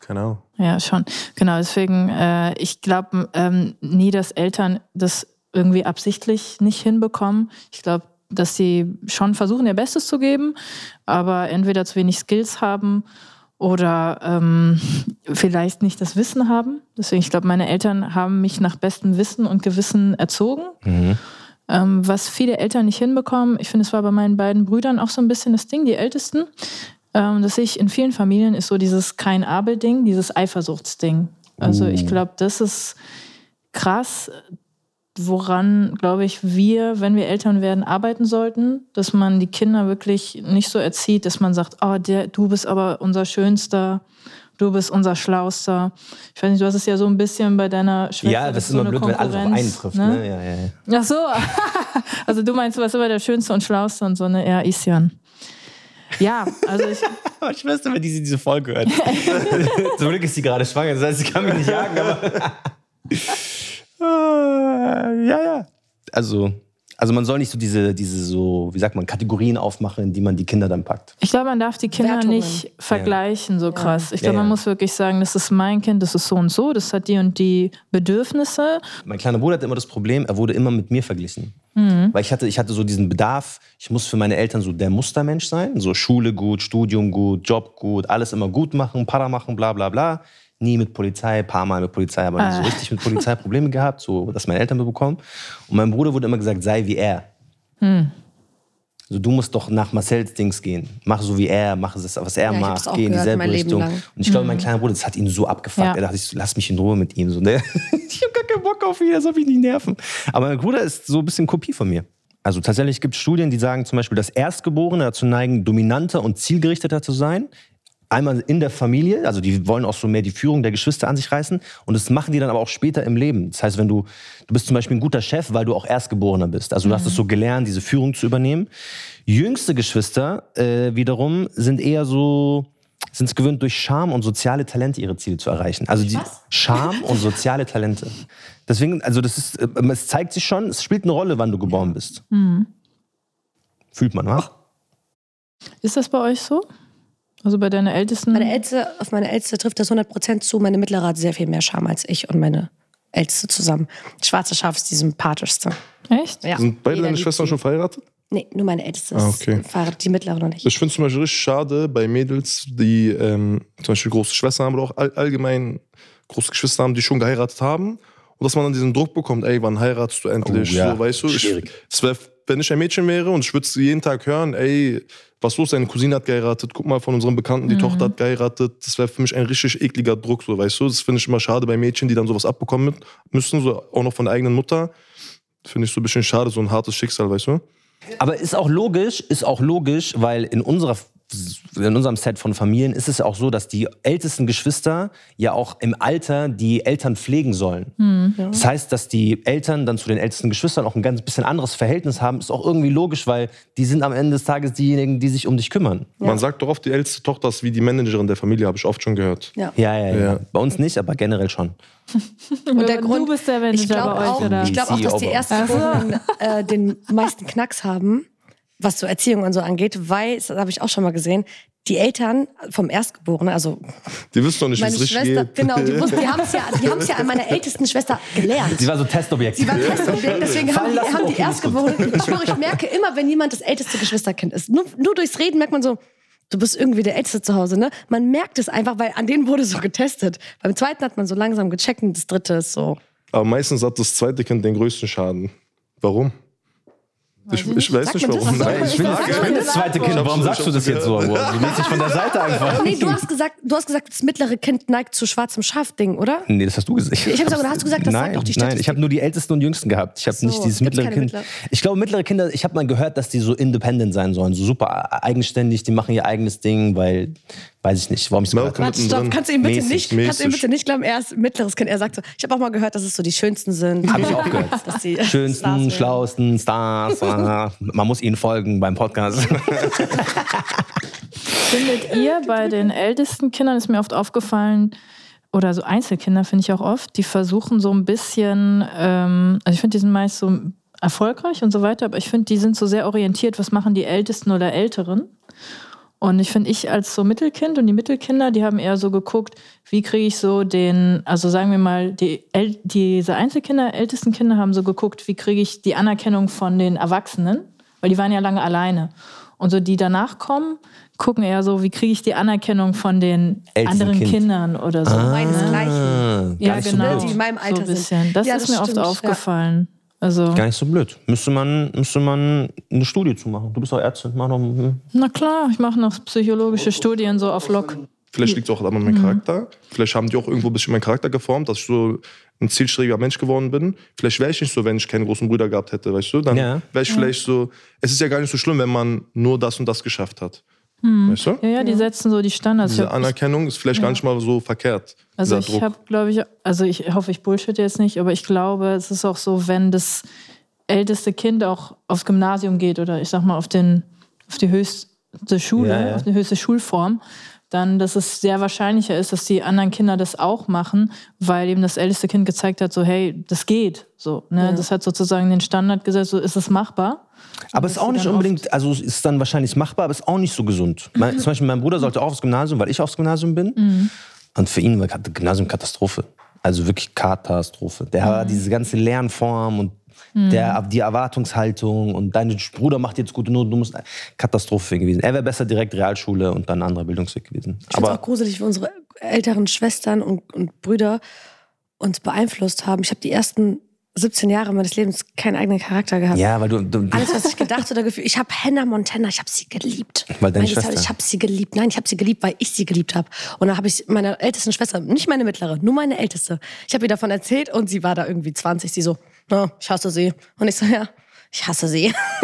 Speaker 4: Keine Ahnung.
Speaker 1: Ja, schon. Genau, deswegen, äh, ich glaube ähm, nie, dass Eltern das irgendwie absichtlich nicht hinbekommen. Ich glaube, dass sie schon versuchen, ihr Bestes zu geben, aber entweder zu wenig Skills haben oder ähm, vielleicht nicht das Wissen haben. Deswegen, ich glaube, meine Eltern haben mich nach bestem Wissen und Gewissen erzogen. Ähm, was viele Eltern nicht hinbekommen, ich finde, es war bei meinen beiden Brüdern auch so ein bisschen das Ding, die Ältesten. Ähm, das sehe ich in vielen Familien, ist so dieses Kein-Abel-Ding, dieses Eifersuchtsding. Also ich glaube, das ist krass, woran, glaube ich, wir, wenn wir Eltern werden, arbeiten sollten, dass man die Kinder wirklich nicht so erzieht, dass man sagt, oh, der, du bist aber unser Schönster, du bist unser Schlauster. Ich weiß nicht, du hast es ja so ein bisschen bei deiner Schwester.
Speaker 2: Ja, das ist immer
Speaker 1: so
Speaker 2: blöd, wenn alles auf einen trifft. Ne? Ja, ja, ja.
Speaker 1: Ach so. Also du meinst, du warst immer der Schönste und Schlauste und so, ne? Ja, Isjan. Ja, also ich,
Speaker 2: Aber ich weiß nicht, wenn diese, diese Folge hört. Zum Glück ist sie gerade schwanger, das heißt, sie kann mich nicht jagen, aber. Ja, ja. Also, also man soll nicht so diese, diese so, wie sagt man, Kategorien aufmachen, in die man die Kinder dann packt.
Speaker 1: ich glaube, man darf die Kinder
Speaker 3: Wertungen.
Speaker 1: nicht vergleichen so krass. Ich
Speaker 2: Ja,
Speaker 1: glaube, man
Speaker 2: ja.
Speaker 1: muss wirklich sagen, das ist mein Kind, das ist so und so, das hat die und die Bedürfnisse.
Speaker 2: Mein kleiner Bruder hatte immer das Problem, er wurde immer mit mir verglichen. Weil ich hatte, ich hatte so diesen Bedarf, ich muss für meine Eltern so der Mustermensch sein. So Schule gut, Studium gut, Job gut, alles immer gut machen, Para machen, bla bla bla. Nie mit Polizei, paar Mal mit Polizei, aber nie so richtig mit Polizei Probleme gehabt, so dass meine Eltern mitbekommen. Und mein Bruder wurde immer gesagt, sei wie er. Also du musst doch nach Marcells Dings gehen. Mach so wie er, mach es, was er
Speaker 3: Ja,
Speaker 2: macht, geh in dieselbe Richtung. Und ich glaube, mein kleiner Bruder, das hat ihn so abgefuckt.
Speaker 1: Ja.
Speaker 2: Er dachte, ich, lass mich in Ruhe mit ihm. So, ne? ich habe gar keinen Bock auf ihn, das soll mich nicht nerven. Aber mein Bruder ist so ein bisschen Kopie von mir. Also tatsächlich gibt es Studien, die sagen zum Beispiel, dass Erstgeborene dazu neigen, dominanter und zielgerichteter zu sein. Einmal in der Familie, also die wollen auch so mehr die Führung der Geschwister an sich reißen. Und das machen die dann aber auch später im Leben. Das heißt, wenn du, du bist zum Beispiel ein guter Chef, weil du auch Erstgeborener bist. Also du hast es so gelernt, diese Führung zu übernehmen. Jüngste Geschwister äh, wiederum sind eher so, sind es gewöhnt, durch Charme und soziale Talente ihre Ziele zu erreichen. Also die Charme und soziale Talente. Deswegen, also das ist, äh, es zeigt sich schon, es spielt eine Rolle, wann du geboren bist. Fühlt man, wa?
Speaker 1: Ist das bei euch so? Also bei deiner Ältesten?
Speaker 3: Meine Älteste, auf meine Älteste trifft das 100% zu. Meine Mittlere hat sehr viel mehr Charme als ich und meine Älteste zusammen. Schwarze Schaf ist die sympathischste.
Speaker 1: Echt?
Speaker 3: Ja.
Speaker 4: Sind beide
Speaker 3: Jeder
Speaker 4: deine Schwestern schon verheiratet?
Speaker 3: Nee, nur meine Älteste
Speaker 4: Ah,
Speaker 3: ist
Speaker 4: okay.
Speaker 3: verheiratet, die Mittlere noch nicht.
Speaker 4: Ich finde zum Beispiel richtig schade bei Mädels, die ähm, zum Beispiel große Schwestern haben oder auch all, allgemein große Geschwister haben, die schon geheiratet haben. Und dass man dann diesen Druck bekommt, ey, wann heiratest du endlich?
Speaker 2: Oh, ja.
Speaker 4: so, weißt du, ich,
Speaker 2: Schwierig.
Speaker 4: es wär, wenn ich ein Mädchen wäre und ich würde jeden Tag hören, ey, was los, deine Cousine hat geheiratet, guck mal von unserem Bekannten, die Tochter hat geheiratet. Das wäre für mich ein richtig ekliger Druck, so, weißt du. Das finde ich immer schade bei Mädchen, die dann sowas abbekommen mit- müssen, so, auch noch von der eigenen Mutter. Finde ich so ein bisschen schade, so ein hartes Schicksal, weißt du.
Speaker 2: Aber ist auch logisch, ist auch logisch, weil in unserer in unserem Set von Familien ist es ja auch so, dass die ältesten Geschwister ja auch im Alter die Eltern pflegen sollen. Das heißt, dass die Eltern dann zu den ältesten Geschwistern auch ein ganz bisschen anderes Verhältnis haben, ist auch irgendwie logisch, weil die sind am Ende des Tages diejenigen, die sich um dich kümmern.
Speaker 4: Man sagt doch oft, die älteste Tochter ist wie die Managerin der Familie, habe ich oft schon gehört.
Speaker 3: Ja.
Speaker 2: Ja, ja, ja,
Speaker 4: Ja.
Speaker 2: Bei uns nicht, aber generell schon.
Speaker 3: Und der
Speaker 1: du
Speaker 3: Grund,
Speaker 1: bist der Manager
Speaker 3: ich glaube
Speaker 1: bei euch,
Speaker 3: auch,
Speaker 1: oder?
Speaker 3: ich glaub auch, dass die. Erstgeborenen äh, den meisten Knacks haben, was so Erziehung und so angeht, weil, das habe ich auch schon mal gesehen, die Eltern vom Erstgeborenen, also
Speaker 4: Die wissen doch nicht, wie
Speaker 3: meine
Speaker 4: es richtig
Speaker 3: Schwester,
Speaker 4: geht.
Speaker 3: genau, die, wussten- die haben es ja, die ja an meiner ältesten Schwester gelernt.
Speaker 2: Sie war so Testobjekt.
Speaker 3: Sie war Testobjekt, deswegen haben die, haben die. Erstgeborenen. Ich schwöre, ich merke immer, wenn jemand das älteste Geschwisterkind ist. Nur, nur durchs Reden merkt man so, du bist irgendwie der Älteste zu Hause, ne? Man merkt es einfach, weil an denen wurde so getestet. Beim zweiten hat man so langsam gecheckt und das dritte ist so.
Speaker 4: Aber meistens hat das zweite Kind den größten Schaden. Warum? Ich, ich weiß
Speaker 3: Sagt
Speaker 4: nicht warum.
Speaker 3: Sagt man
Speaker 2: ich bin,
Speaker 3: Sagt
Speaker 2: ich bin
Speaker 3: das?
Speaker 2: zweite Kind. Warum sagst du das jetzt so? Du lässt dich von der Seite einfach.
Speaker 3: Nee, du hast gesagt, du hast gesagt, das mittlere Kind neigt zu schwarzem Schafding, oder?
Speaker 2: Nee, das hast du gesagt.
Speaker 3: Ich hab gesagt, oder hast du gesagt, das sagt
Speaker 2: nein,
Speaker 3: doch die
Speaker 2: Nein,
Speaker 3: Statistik?
Speaker 2: ich habe nur die ältesten und jüngsten gehabt. Ich habe
Speaker 3: so,
Speaker 2: nicht dieses mittlere Kind.
Speaker 3: mittlere?
Speaker 2: Ich glaube, mittlere Kinder, ich habe mal gehört, dass die so independent sein sollen, so super eigenständig, die machen ihr eigenes Ding, weil, weiß ich nicht, warum ich so
Speaker 4: Malcolm
Speaker 3: Warte, stopp, kannst du ihm bitte
Speaker 2: Mäßig,
Speaker 3: nicht, kannst du ihm
Speaker 4: mäßig.
Speaker 3: bitte nicht glauben, er ist mittleres Kind. Er sagt so, ich habe auch mal gehört, dass es so die schönsten sind.
Speaker 2: Habe ich auch gehört.
Speaker 3: Dass die Stars
Speaker 2: Schönsten,
Speaker 3: werden.
Speaker 2: schlausten Stars. Man muss ihnen folgen beim Podcast.
Speaker 1: Findet ihr bei den ältesten Kindern, ist mir oft aufgefallen, oder so Einzelkinder finde ich auch oft, die versuchen so ein bisschen, ähm, also ich finde, die sind meist so erfolgreich und so weiter, aber ich finde, die sind so sehr orientiert, was machen die Ältesten oder Älteren. Und ich finde, ich als so Mittelkind und die Mittelkinder, die haben eher so geguckt, wie kriege ich so den, also sagen wir mal, die, El diese Einzelkinder, ältesten Kinder haben so geguckt, wie kriege ich die Anerkennung von den Erwachsenen, weil die waren ja lange alleine. Und so die danach kommen, gucken eher so, wie kriege ich die Anerkennung von den
Speaker 2: Ältesten
Speaker 1: anderen
Speaker 2: Kind.
Speaker 1: Kindern oder so.
Speaker 3: Meinesgleichen.
Speaker 2: Ah,
Speaker 1: ja,
Speaker 2: nicht so
Speaker 1: genau.
Speaker 2: blöd.
Speaker 3: Die in meinem Alter
Speaker 1: so ein bisschen. Das
Speaker 3: Ja,
Speaker 1: ist
Speaker 3: das
Speaker 1: mir oft
Speaker 3: stimmt, ja.
Speaker 1: Also,
Speaker 2: Gar nicht so blöd. Müsste man, müsste man eine Studie zu machen. Du bist doch Ärztin. Mach doch, hm.
Speaker 1: na klar, ich mache noch psychologische Studien so auf Lock.
Speaker 4: Vielleicht liegt es auch an meinem Charakter. Vielleicht haben die auch irgendwo ein bisschen meinen Charakter geformt, dass ich so ein zielstrebiger Mensch geworden bin. Vielleicht wäre ich nicht so, wenn ich keine großen Brüder gehabt hätte, weißt du? Dann
Speaker 2: Ja.
Speaker 4: wäre ich vielleicht so. Es ist ja gar nicht so schlimm, wenn man nur das und das geschafft hat. Weißt du?
Speaker 1: Ja, ja, die setzen so die Standards.
Speaker 4: Diese Anerkennung ist vielleicht gar nicht mal so verkehrt.
Speaker 1: Also ich habe, glaube ich, also ich hoffe, ich bullshit jetzt nicht, aber ich glaube, es ist auch so, wenn das älteste Kind auch aufs Gymnasium geht oder ich sag mal auf, den, auf die höchste Schule,
Speaker 2: Ja, ja.
Speaker 1: auf die höchste Schulform, dann, dass es sehr wahrscheinlicher ist, dass die anderen Kinder das auch machen, weil eben das älteste Kind gezeigt hat, so hey, das geht. So, ne? Das hat sozusagen den Standard gesetzt, so ist es machbar.
Speaker 2: Aber es ist auch nicht unbedingt, also es ist dann wahrscheinlich machbar, aber es ist auch nicht so gesund. Mein, zum Beispiel mein Bruder sollte auch aufs Gymnasium, weil ich aufs Gymnasium bin. Und für ihn war das Gymnasium Katastrophe. Also wirklich Katastrophe. Der hat diese ganze Lernform und der, die Erwartungshaltung und dein Bruder macht jetzt gute Noten, du musst Katastrophe gewesen. Er wäre besser direkt Realschule und dann ein anderer Bildungsweg gewesen.
Speaker 3: Ich finde es auch gruselig, wie unsere älteren Schwestern und, und Brüder uns beeinflusst haben. Ich habe die ersten 17 Jahre meines Lebens keinen eigenen Charakter gehabt.
Speaker 2: ja, weil du, du
Speaker 3: Alles, was ich gedacht oder gefühlt. Ich habe Hannah Montana, ich habe sie geliebt.
Speaker 2: Weil deine Schwester.
Speaker 3: Ich habe sie geliebt. Nein, ich habe sie geliebt, weil ich sie geliebt habe. Und dann habe ich meiner ältesten Schwester, nicht meine mittlere, nur meine älteste, ich habe ihr davon erzählt und sie war da irgendwie 20. Sie so, ja, ich hasse sie. Und ich so, ja, ich hasse sie.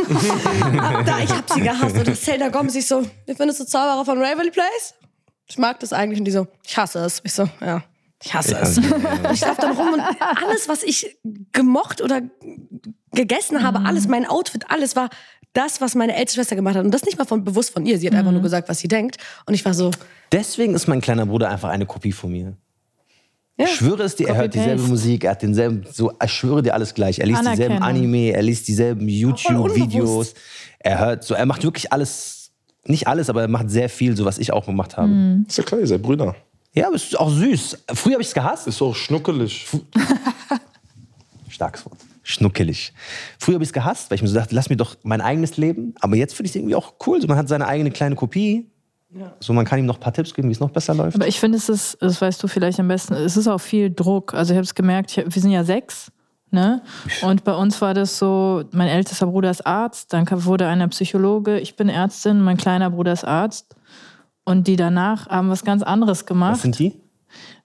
Speaker 3: da, ich habe sie gehasst. Und Zelda Gomez, ich so, wie findest du Zauberer von Ravelry Place? Ich mag das eigentlich. Und die so, ich hasse es. Ich so, ja, ich hasse es. Und ich laufe dann rum und alles, was ich gemocht oder gegessen habe, alles, mein Outfit, alles war das, was meine älteste Schwester gemacht hat. Und das nicht mal von, bewusst von ihr. Sie hat einfach nur gesagt, was sie denkt. Und ich war so,
Speaker 2: deswegen ist mein kleiner Bruder einfach eine Kopie von mir.
Speaker 3: Ja.
Speaker 2: Ich schwöre es dir, er hört dieselbe. Musik, er hat denselben, so, ich schwöre dir alles gleich. Er liest dieselben. Anime, er liest dieselben YouTube-Videos. Er hört so, er macht wirklich alles, nicht alles, aber er macht sehr viel, so was ich auch gemacht habe.
Speaker 1: Mhm.
Speaker 4: Ist ja klar, ihr seid Brüder.
Speaker 2: Ja, aber es ist auch süß. Früher habe ich es gehasst.
Speaker 4: Ist auch schnuckelig.
Speaker 2: Starkes Wort. Schnuckelig. Früher habe ich es gehasst, weil ich mir so dachte, lass mir doch mein eigenes Leben. Aber jetzt finde ich es irgendwie auch cool. So, man hat seine eigene kleine Kopie. So, man kann ihm noch ein paar Tipps geben, wie es noch besser läuft.
Speaker 1: Aber ich finde, es ist, das weißt du vielleicht am besten, es ist auch viel Druck. Also ich habe es gemerkt, ich, wir sind ja sechs. Ne? Und bei uns war das so, mein ältester Bruder ist Arzt, dann wurde einer Psychologe, ich bin Ärztin, mein kleiner Bruder ist Arzt. Und die danach haben was ganz anderes
Speaker 2: was
Speaker 1: gemacht.
Speaker 2: sind die?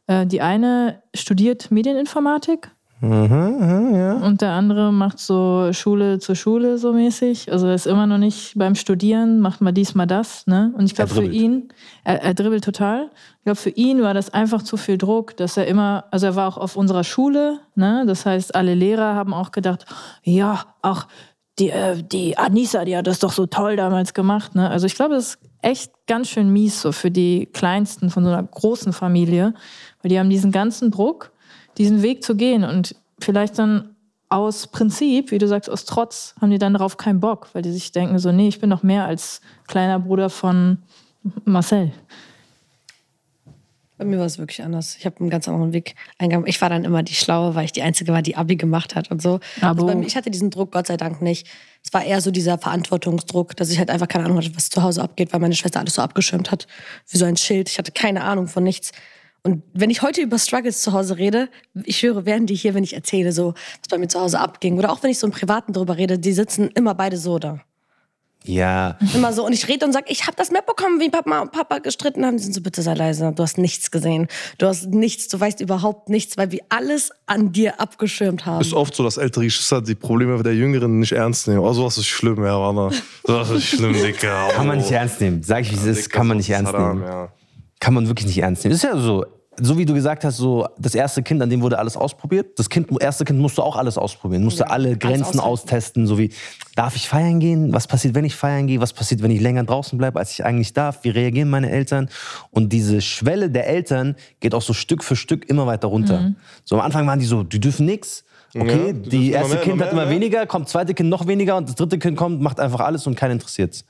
Speaker 1: Äh, die eine studiert Medieninformatik Und der andere macht so Schule zu Schule so mäßig. Also er ist immer noch nicht beim Studieren, macht mal dies, mal das. Ne? Und ich glaube für ihn, er, er dribbelt total. Ich glaube für ihn war das einfach zu viel Druck, dass er immer, also er war auch auf unserer Schule. Ne? Das heißt, alle Lehrer haben auch gedacht, ja, auch die, äh, die Anissa, die hat das doch so toll damals gemacht. Ne? Also ich glaube, das ist echt ganz schön mies so für die Kleinsten von so einer großen Familie, weil die haben diesen ganzen Druck, diesen Weg zu gehen und vielleicht dann aus Prinzip, wie du sagst, aus Trotz, haben die dann darauf keinen Bock, weil die sich denken so, nee, ich bin doch mehr als kleiner Bruder von Marcel.
Speaker 3: Bei mir war es wirklich anders. Ich habe einen ganz anderen Weg eingegangen. Ich war dann immer die Schlaue, weil ich die Einzige war, die Abi gemacht hat und so.
Speaker 1: Aber-
Speaker 3: Also bei mir, ich hatte diesen Druck Gott sei Dank nicht. Es war eher so dieser Verantwortungsdruck, dass ich halt einfach keine Ahnung hatte, was zu Hause abgeht, weil meine Schwester alles so abgeschirmt hat, wie so ein Schild. Ich hatte keine Ahnung von nichts. Und wenn ich heute über Struggles zu Hause rede, ich höre, während die hier, wenn ich erzähle, so, was bei mir zu Hause abging, oder auch wenn ich so im Privaten drüber rede, die sitzen immer beide so da.
Speaker 2: Ja,
Speaker 3: Immer so. Und ich rede und sage, ich habe das mitbekommen, wie Papa und Papa gestritten haben. Die sind so, bitte sei leise. Du hast nichts gesehen. Du hast nichts, du weißt überhaupt nichts, weil wir alles an dir abgeschirmt haben.
Speaker 4: Ist oft so, dass ältere Geschwister die Probleme der Jüngeren nicht ernst nehmen. Oh, sowas ist schlimm, ja, Mann. Sowas ist schlimm, Dicker.
Speaker 2: kann man nicht ernst nehmen. Sag ich, wie es ist, kann man nicht ernst nehmen.
Speaker 4: Ja.
Speaker 2: Kann man wirklich nicht ernst nehmen. Das ist ja so, so wie du gesagt hast, so das erste Kind, an dem wurde alles ausprobiert. Das kind, erste Kind musste auch alles ausprobieren, musste alle Grenzen austesten, so wie, darf ich feiern gehen? Was passiert, wenn ich feiern gehe? Was passiert, wenn ich länger draußen bleibe, als ich eigentlich darf? Wie reagieren meine Eltern? Und diese Schwelle der Eltern geht auch so Stück für Stück immer weiter runter. So am Anfang waren die so, die dürfen nichts. Okay,
Speaker 4: Ja, die
Speaker 2: erste
Speaker 4: mehr,
Speaker 2: Kind
Speaker 4: immer
Speaker 2: hat
Speaker 4: mehr,
Speaker 2: immer
Speaker 4: ja.
Speaker 2: weniger, kommt zweite Kind noch weniger und das dritte Kind kommt, macht einfach alles und keinen interessiert's.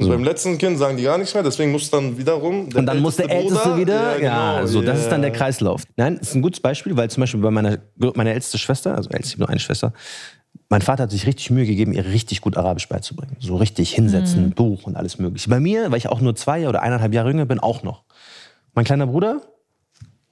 Speaker 4: Also beim letzten Kind sagen die gar nichts mehr, deswegen muss dann wiederum.
Speaker 2: Und dann muss der Älteste
Speaker 4: Bruder-
Speaker 2: wieder, ja,
Speaker 4: genau,
Speaker 2: so, das ist dann der
Speaker 4: ja.
Speaker 2: Kreislauf. Nein, ist ein gutes Beispiel, weil zum Beispiel bei meiner, meiner älteste Schwester, also älteste nur eine Schwester, mein Vater hat sich richtig Mühe gegeben, ihr richtig gut Arabisch beizubringen. So richtig hinsetzen, Buch und alles mögliche. Bei mir, weil ich auch nur zwei oder eineinhalb Jahre jünger bin, auch noch. Mein kleiner Bruder,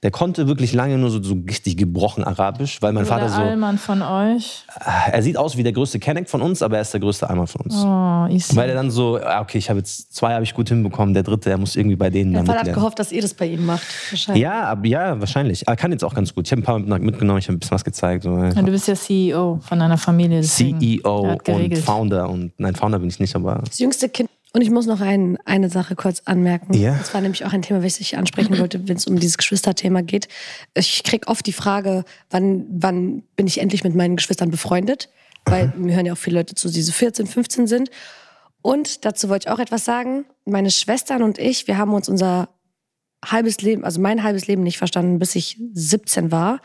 Speaker 2: der konnte wirklich lange nur so, so richtig gebrochen Arabisch, weil mein
Speaker 1: Oder
Speaker 2: Vater
Speaker 1: der
Speaker 2: so,
Speaker 1: Allmann von euch.
Speaker 2: er sieht aus wie der größte Kenneck von uns, aber er ist der größte Allmann von uns.
Speaker 1: Oh, Isi.
Speaker 2: Weil er dann so, ah, okay, ich habe jetzt zwei habe ich gut hinbekommen, der dritte, er muss irgendwie bei denen
Speaker 3: Mein
Speaker 2: dann
Speaker 3: Vater hat gehofft, dass ihr das bei ihm macht. Wahrscheinlich.
Speaker 2: Ja, aber ja, wahrscheinlich. Er kann jetzt auch ganz gut. Ich habe ein paar mit- mitgenommen, ich habe ein bisschen was gezeigt. So.
Speaker 1: Ja, du bist ja CEO von deiner Familie.
Speaker 2: CEO und. Founder und nein, Founder bin ich nicht, aber
Speaker 3: Das jüngste Kind. Und ich muss noch ein, eine Sache kurz anmerken.
Speaker 2: Ja.
Speaker 3: Das war nämlich auch ein Thema, was ich ansprechen wollte, wenn es um dieses Geschwisterthema geht. Ich krieg oft die Frage, wann, wann bin ich endlich mit meinen Geschwistern befreundet? Weil mir hören ja auch viele Leute zu, die so 14, 15 sind. Und dazu wollte ich auch etwas sagen. Meine Schwestern und ich, wir haben uns unser halbes Leben, also mein halbes Leben nicht verstanden, bis ich 17 war.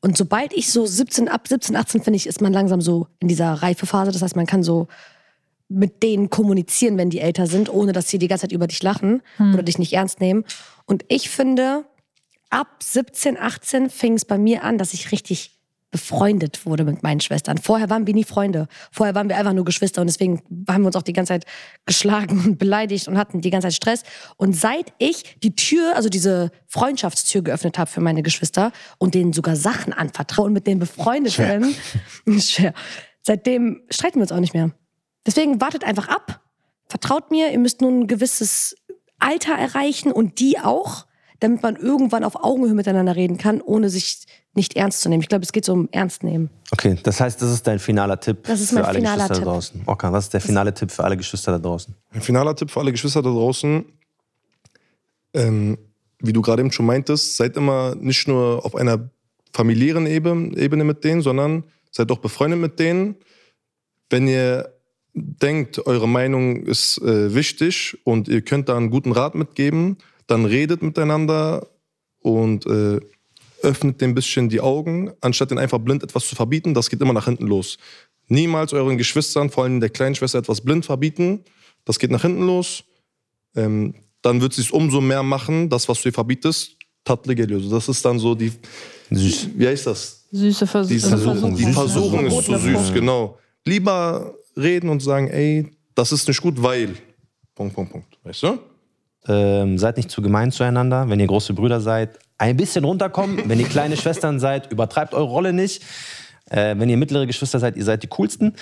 Speaker 3: Und sobald ich so 17, ab 17, 18 finde ich, ist man langsam so in dieser Reifephase. Das heißt, man kann so mit denen kommunizieren, wenn die älter sind, ohne dass sie die ganze Zeit über dich lachen oder dich nicht ernst nehmen. Und ich finde, ab 17, 18 fing es bei mir an, dass ich richtig befreundet wurde mit meinen Schwestern. Vorher waren wir nie Freunde. Vorher waren wir einfach nur Geschwister und deswegen haben wir uns auch die ganze Zeit geschlagen und beleidigt und hatten die ganze Zeit Stress. Und seit ich die Tür, also diese Freundschaftstür geöffnet habe für meine Geschwister und denen sogar Sachen anvertraue und mit denen befreundet bin, schwer. Seitdem streiten wir uns auch nicht mehr. Deswegen wartet einfach ab. Vertraut mir, ihr müsst nur ein gewisses Alter erreichen und die auch, damit man irgendwann auf Augenhöhe miteinander reden kann, ohne sich nicht ernst zu nehmen. Ich glaube, es geht so um Ernst nehmen.
Speaker 2: okay. Das heißt, das ist dein finaler Tipp
Speaker 3: Das ist
Speaker 2: für
Speaker 3: mein
Speaker 2: alle
Speaker 3: finaler
Speaker 2: Geschwister
Speaker 3: Tipp.
Speaker 2: da draußen. Okay, was ist der finale Tipp für alle Geschwister da draußen?
Speaker 4: Ein finaler Tipp für alle Geschwister da draußen. Ähm, wie du gerade eben schon meintest, seid immer nicht nur auf einer familiären Ebene, Ebene mit denen, sondern seid auch befreundet mit denen. Wenn ihr denkt, eure Meinung ist äh, wichtig und ihr könnt da einen guten Rat mitgeben, dann redet miteinander und äh, öffnet dem ein bisschen die Augen, anstatt ihnen einfach blind etwas zu verbieten. Das geht immer nach hinten los. Niemals euren Geschwistern, vor allem der kleinen Schwester, etwas blind verbieten. Das geht nach hinten los. Ähm, dann wird sie es umso mehr machen, das, was du ihr verbietest, tatlı geliyor. Das ist dann so die,
Speaker 2: Süß.
Speaker 4: wie heißt das?
Speaker 1: Süße Vers
Speaker 4: Die
Speaker 2: Versuchung,
Speaker 4: Die. Versuchung ist zu süß, genau. Lieber reden und sagen, ey, das ist nicht gut, weil. Punkt, Punkt, Punkt. Weißt du?
Speaker 2: Ähm, seid nicht zu gemein zueinander. Wenn ihr große Brüder seid, ein bisschen runterkommen. Wenn ihr kleine Schwestern seid, übertreibt eure Rolle nicht. Äh, wenn ihr mittlere Geschwister seid, ihr seid die coolsten.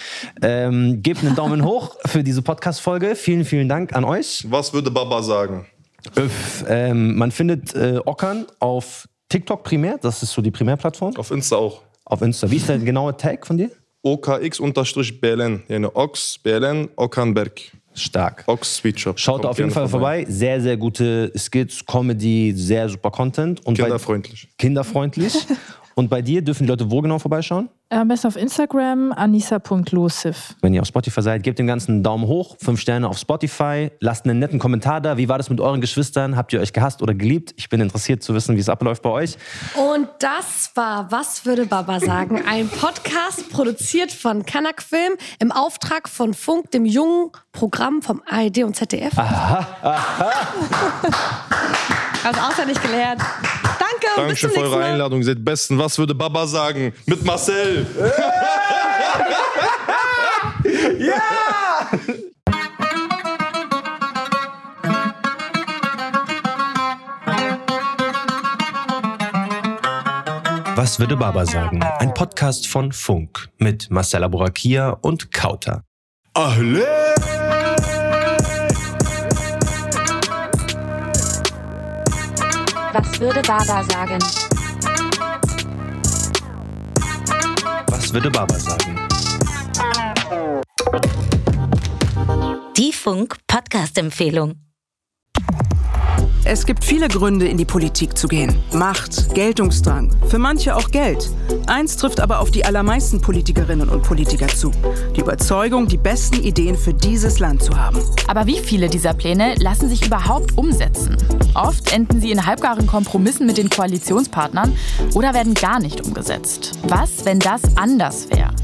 Speaker 2: Ähm, gebt einen Daumen hoch für diese Podcast-Folge. Vielen, vielen Dank an euch.
Speaker 4: Was würde Baba sagen?
Speaker 2: Öff, ähm, man findet äh, Ockern auf TikTok primär. Das ist so die Primärplattform.
Speaker 4: Auf Insta auch.
Speaker 2: Auf Insta. Wie ist der genaue Tag von dir?
Speaker 4: OKX-BLN. Yani Ox, BLN, Okanberg.
Speaker 2: Stark.
Speaker 4: Ox Shop.
Speaker 2: Schaut auf jeden Fall vorbei. Sehr, sehr gute Skits, Comedy, sehr super Content. Und
Speaker 4: Kinderfreundlich.
Speaker 2: kinderfreundlich. Und bei dir dürfen die Leute wo genau vorbeischauen?
Speaker 1: Am besten auf Instagram, anissa.losif.
Speaker 2: Wenn ihr auf Spotify seid, gebt dem Ganzen einen Daumen hoch, fünf Sterne auf Spotify, lasst einen netten Kommentar da. Wie war das mit euren Geschwistern? Habt ihr euch gehasst oder geliebt? Ich bin interessiert zu wissen, wie es abläuft bei euch.
Speaker 3: Und das war Was würde Baba sagen? Ein Podcast produziert von Kanak Film im Auftrag von Funk, dem jungen Programm vom ARD und ZDF. Aha, aha. Hab's auswendig gelernt. Danke,
Speaker 4: Dankeschön
Speaker 3: zum
Speaker 4: für eure. Einladung. Ihr seid besten. Was würde Baba sagen? Mit Marcel.
Speaker 2: Was würde Baba sagen? Ein Podcast von Funk mit Marcella Borakia und Kauter.
Speaker 4: Ahle.
Speaker 5: Was würde Baba sagen?
Speaker 2: Was würde Baba sagen?
Speaker 6: Die Funk Podcast Empfehlung.
Speaker 7: Es gibt viele Gründe, in die Politik zu gehen. Macht, Geltungsdrang, für manche auch Geld. Eins trifft aber auf die allermeisten Politikerinnen und Politiker zu. Die Überzeugung, die besten Ideen für dieses Land zu haben.
Speaker 8: Aber wie viele dieser Pläne lassen sich überhaupt umsetzen? Oft enden sie in halbgaren Kompromissen mit den Koalitionspartnern oder werden gar nicht umgesetzt. Was, wenn das anders wäre?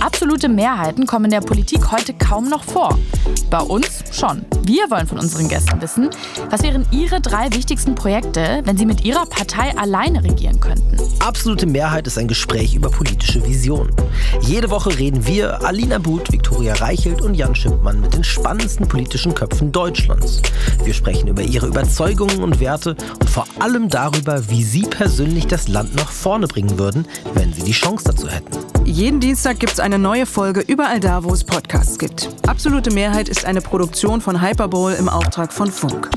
Speaker 8: Absolute Mehrheiten kommen in der Politik heute kaum noch vor. Bei uns schon. Wir wollen von unseren Gästen wissen, was wären ihre drei wichtigsten Projekte, wenn sie mit ihrer Partei alleine regieren könnten.
Speaker 9: Absolute Mehrheit ist ein Gespräch über politische Visionen. Jede Woche reden wir, Alina But, Viktoria Reichelt und Jan Schimpmann mit den spannendsten politischen Köpfen Deutschlands. Wir sprechen über ihre Überzeugungen und Werte und vor allem darüber, wie sie persönlich das Land nach vorne bringen würden, wenn sie die Chance dazu hätten.
Speaker 7: Jeden Dienstag gibt es eine neue Folge überall da, wo es Podcasts gibt. Absolute Mehrheit ist eine Produktion von Hyperbowl im Auftrag von Funk.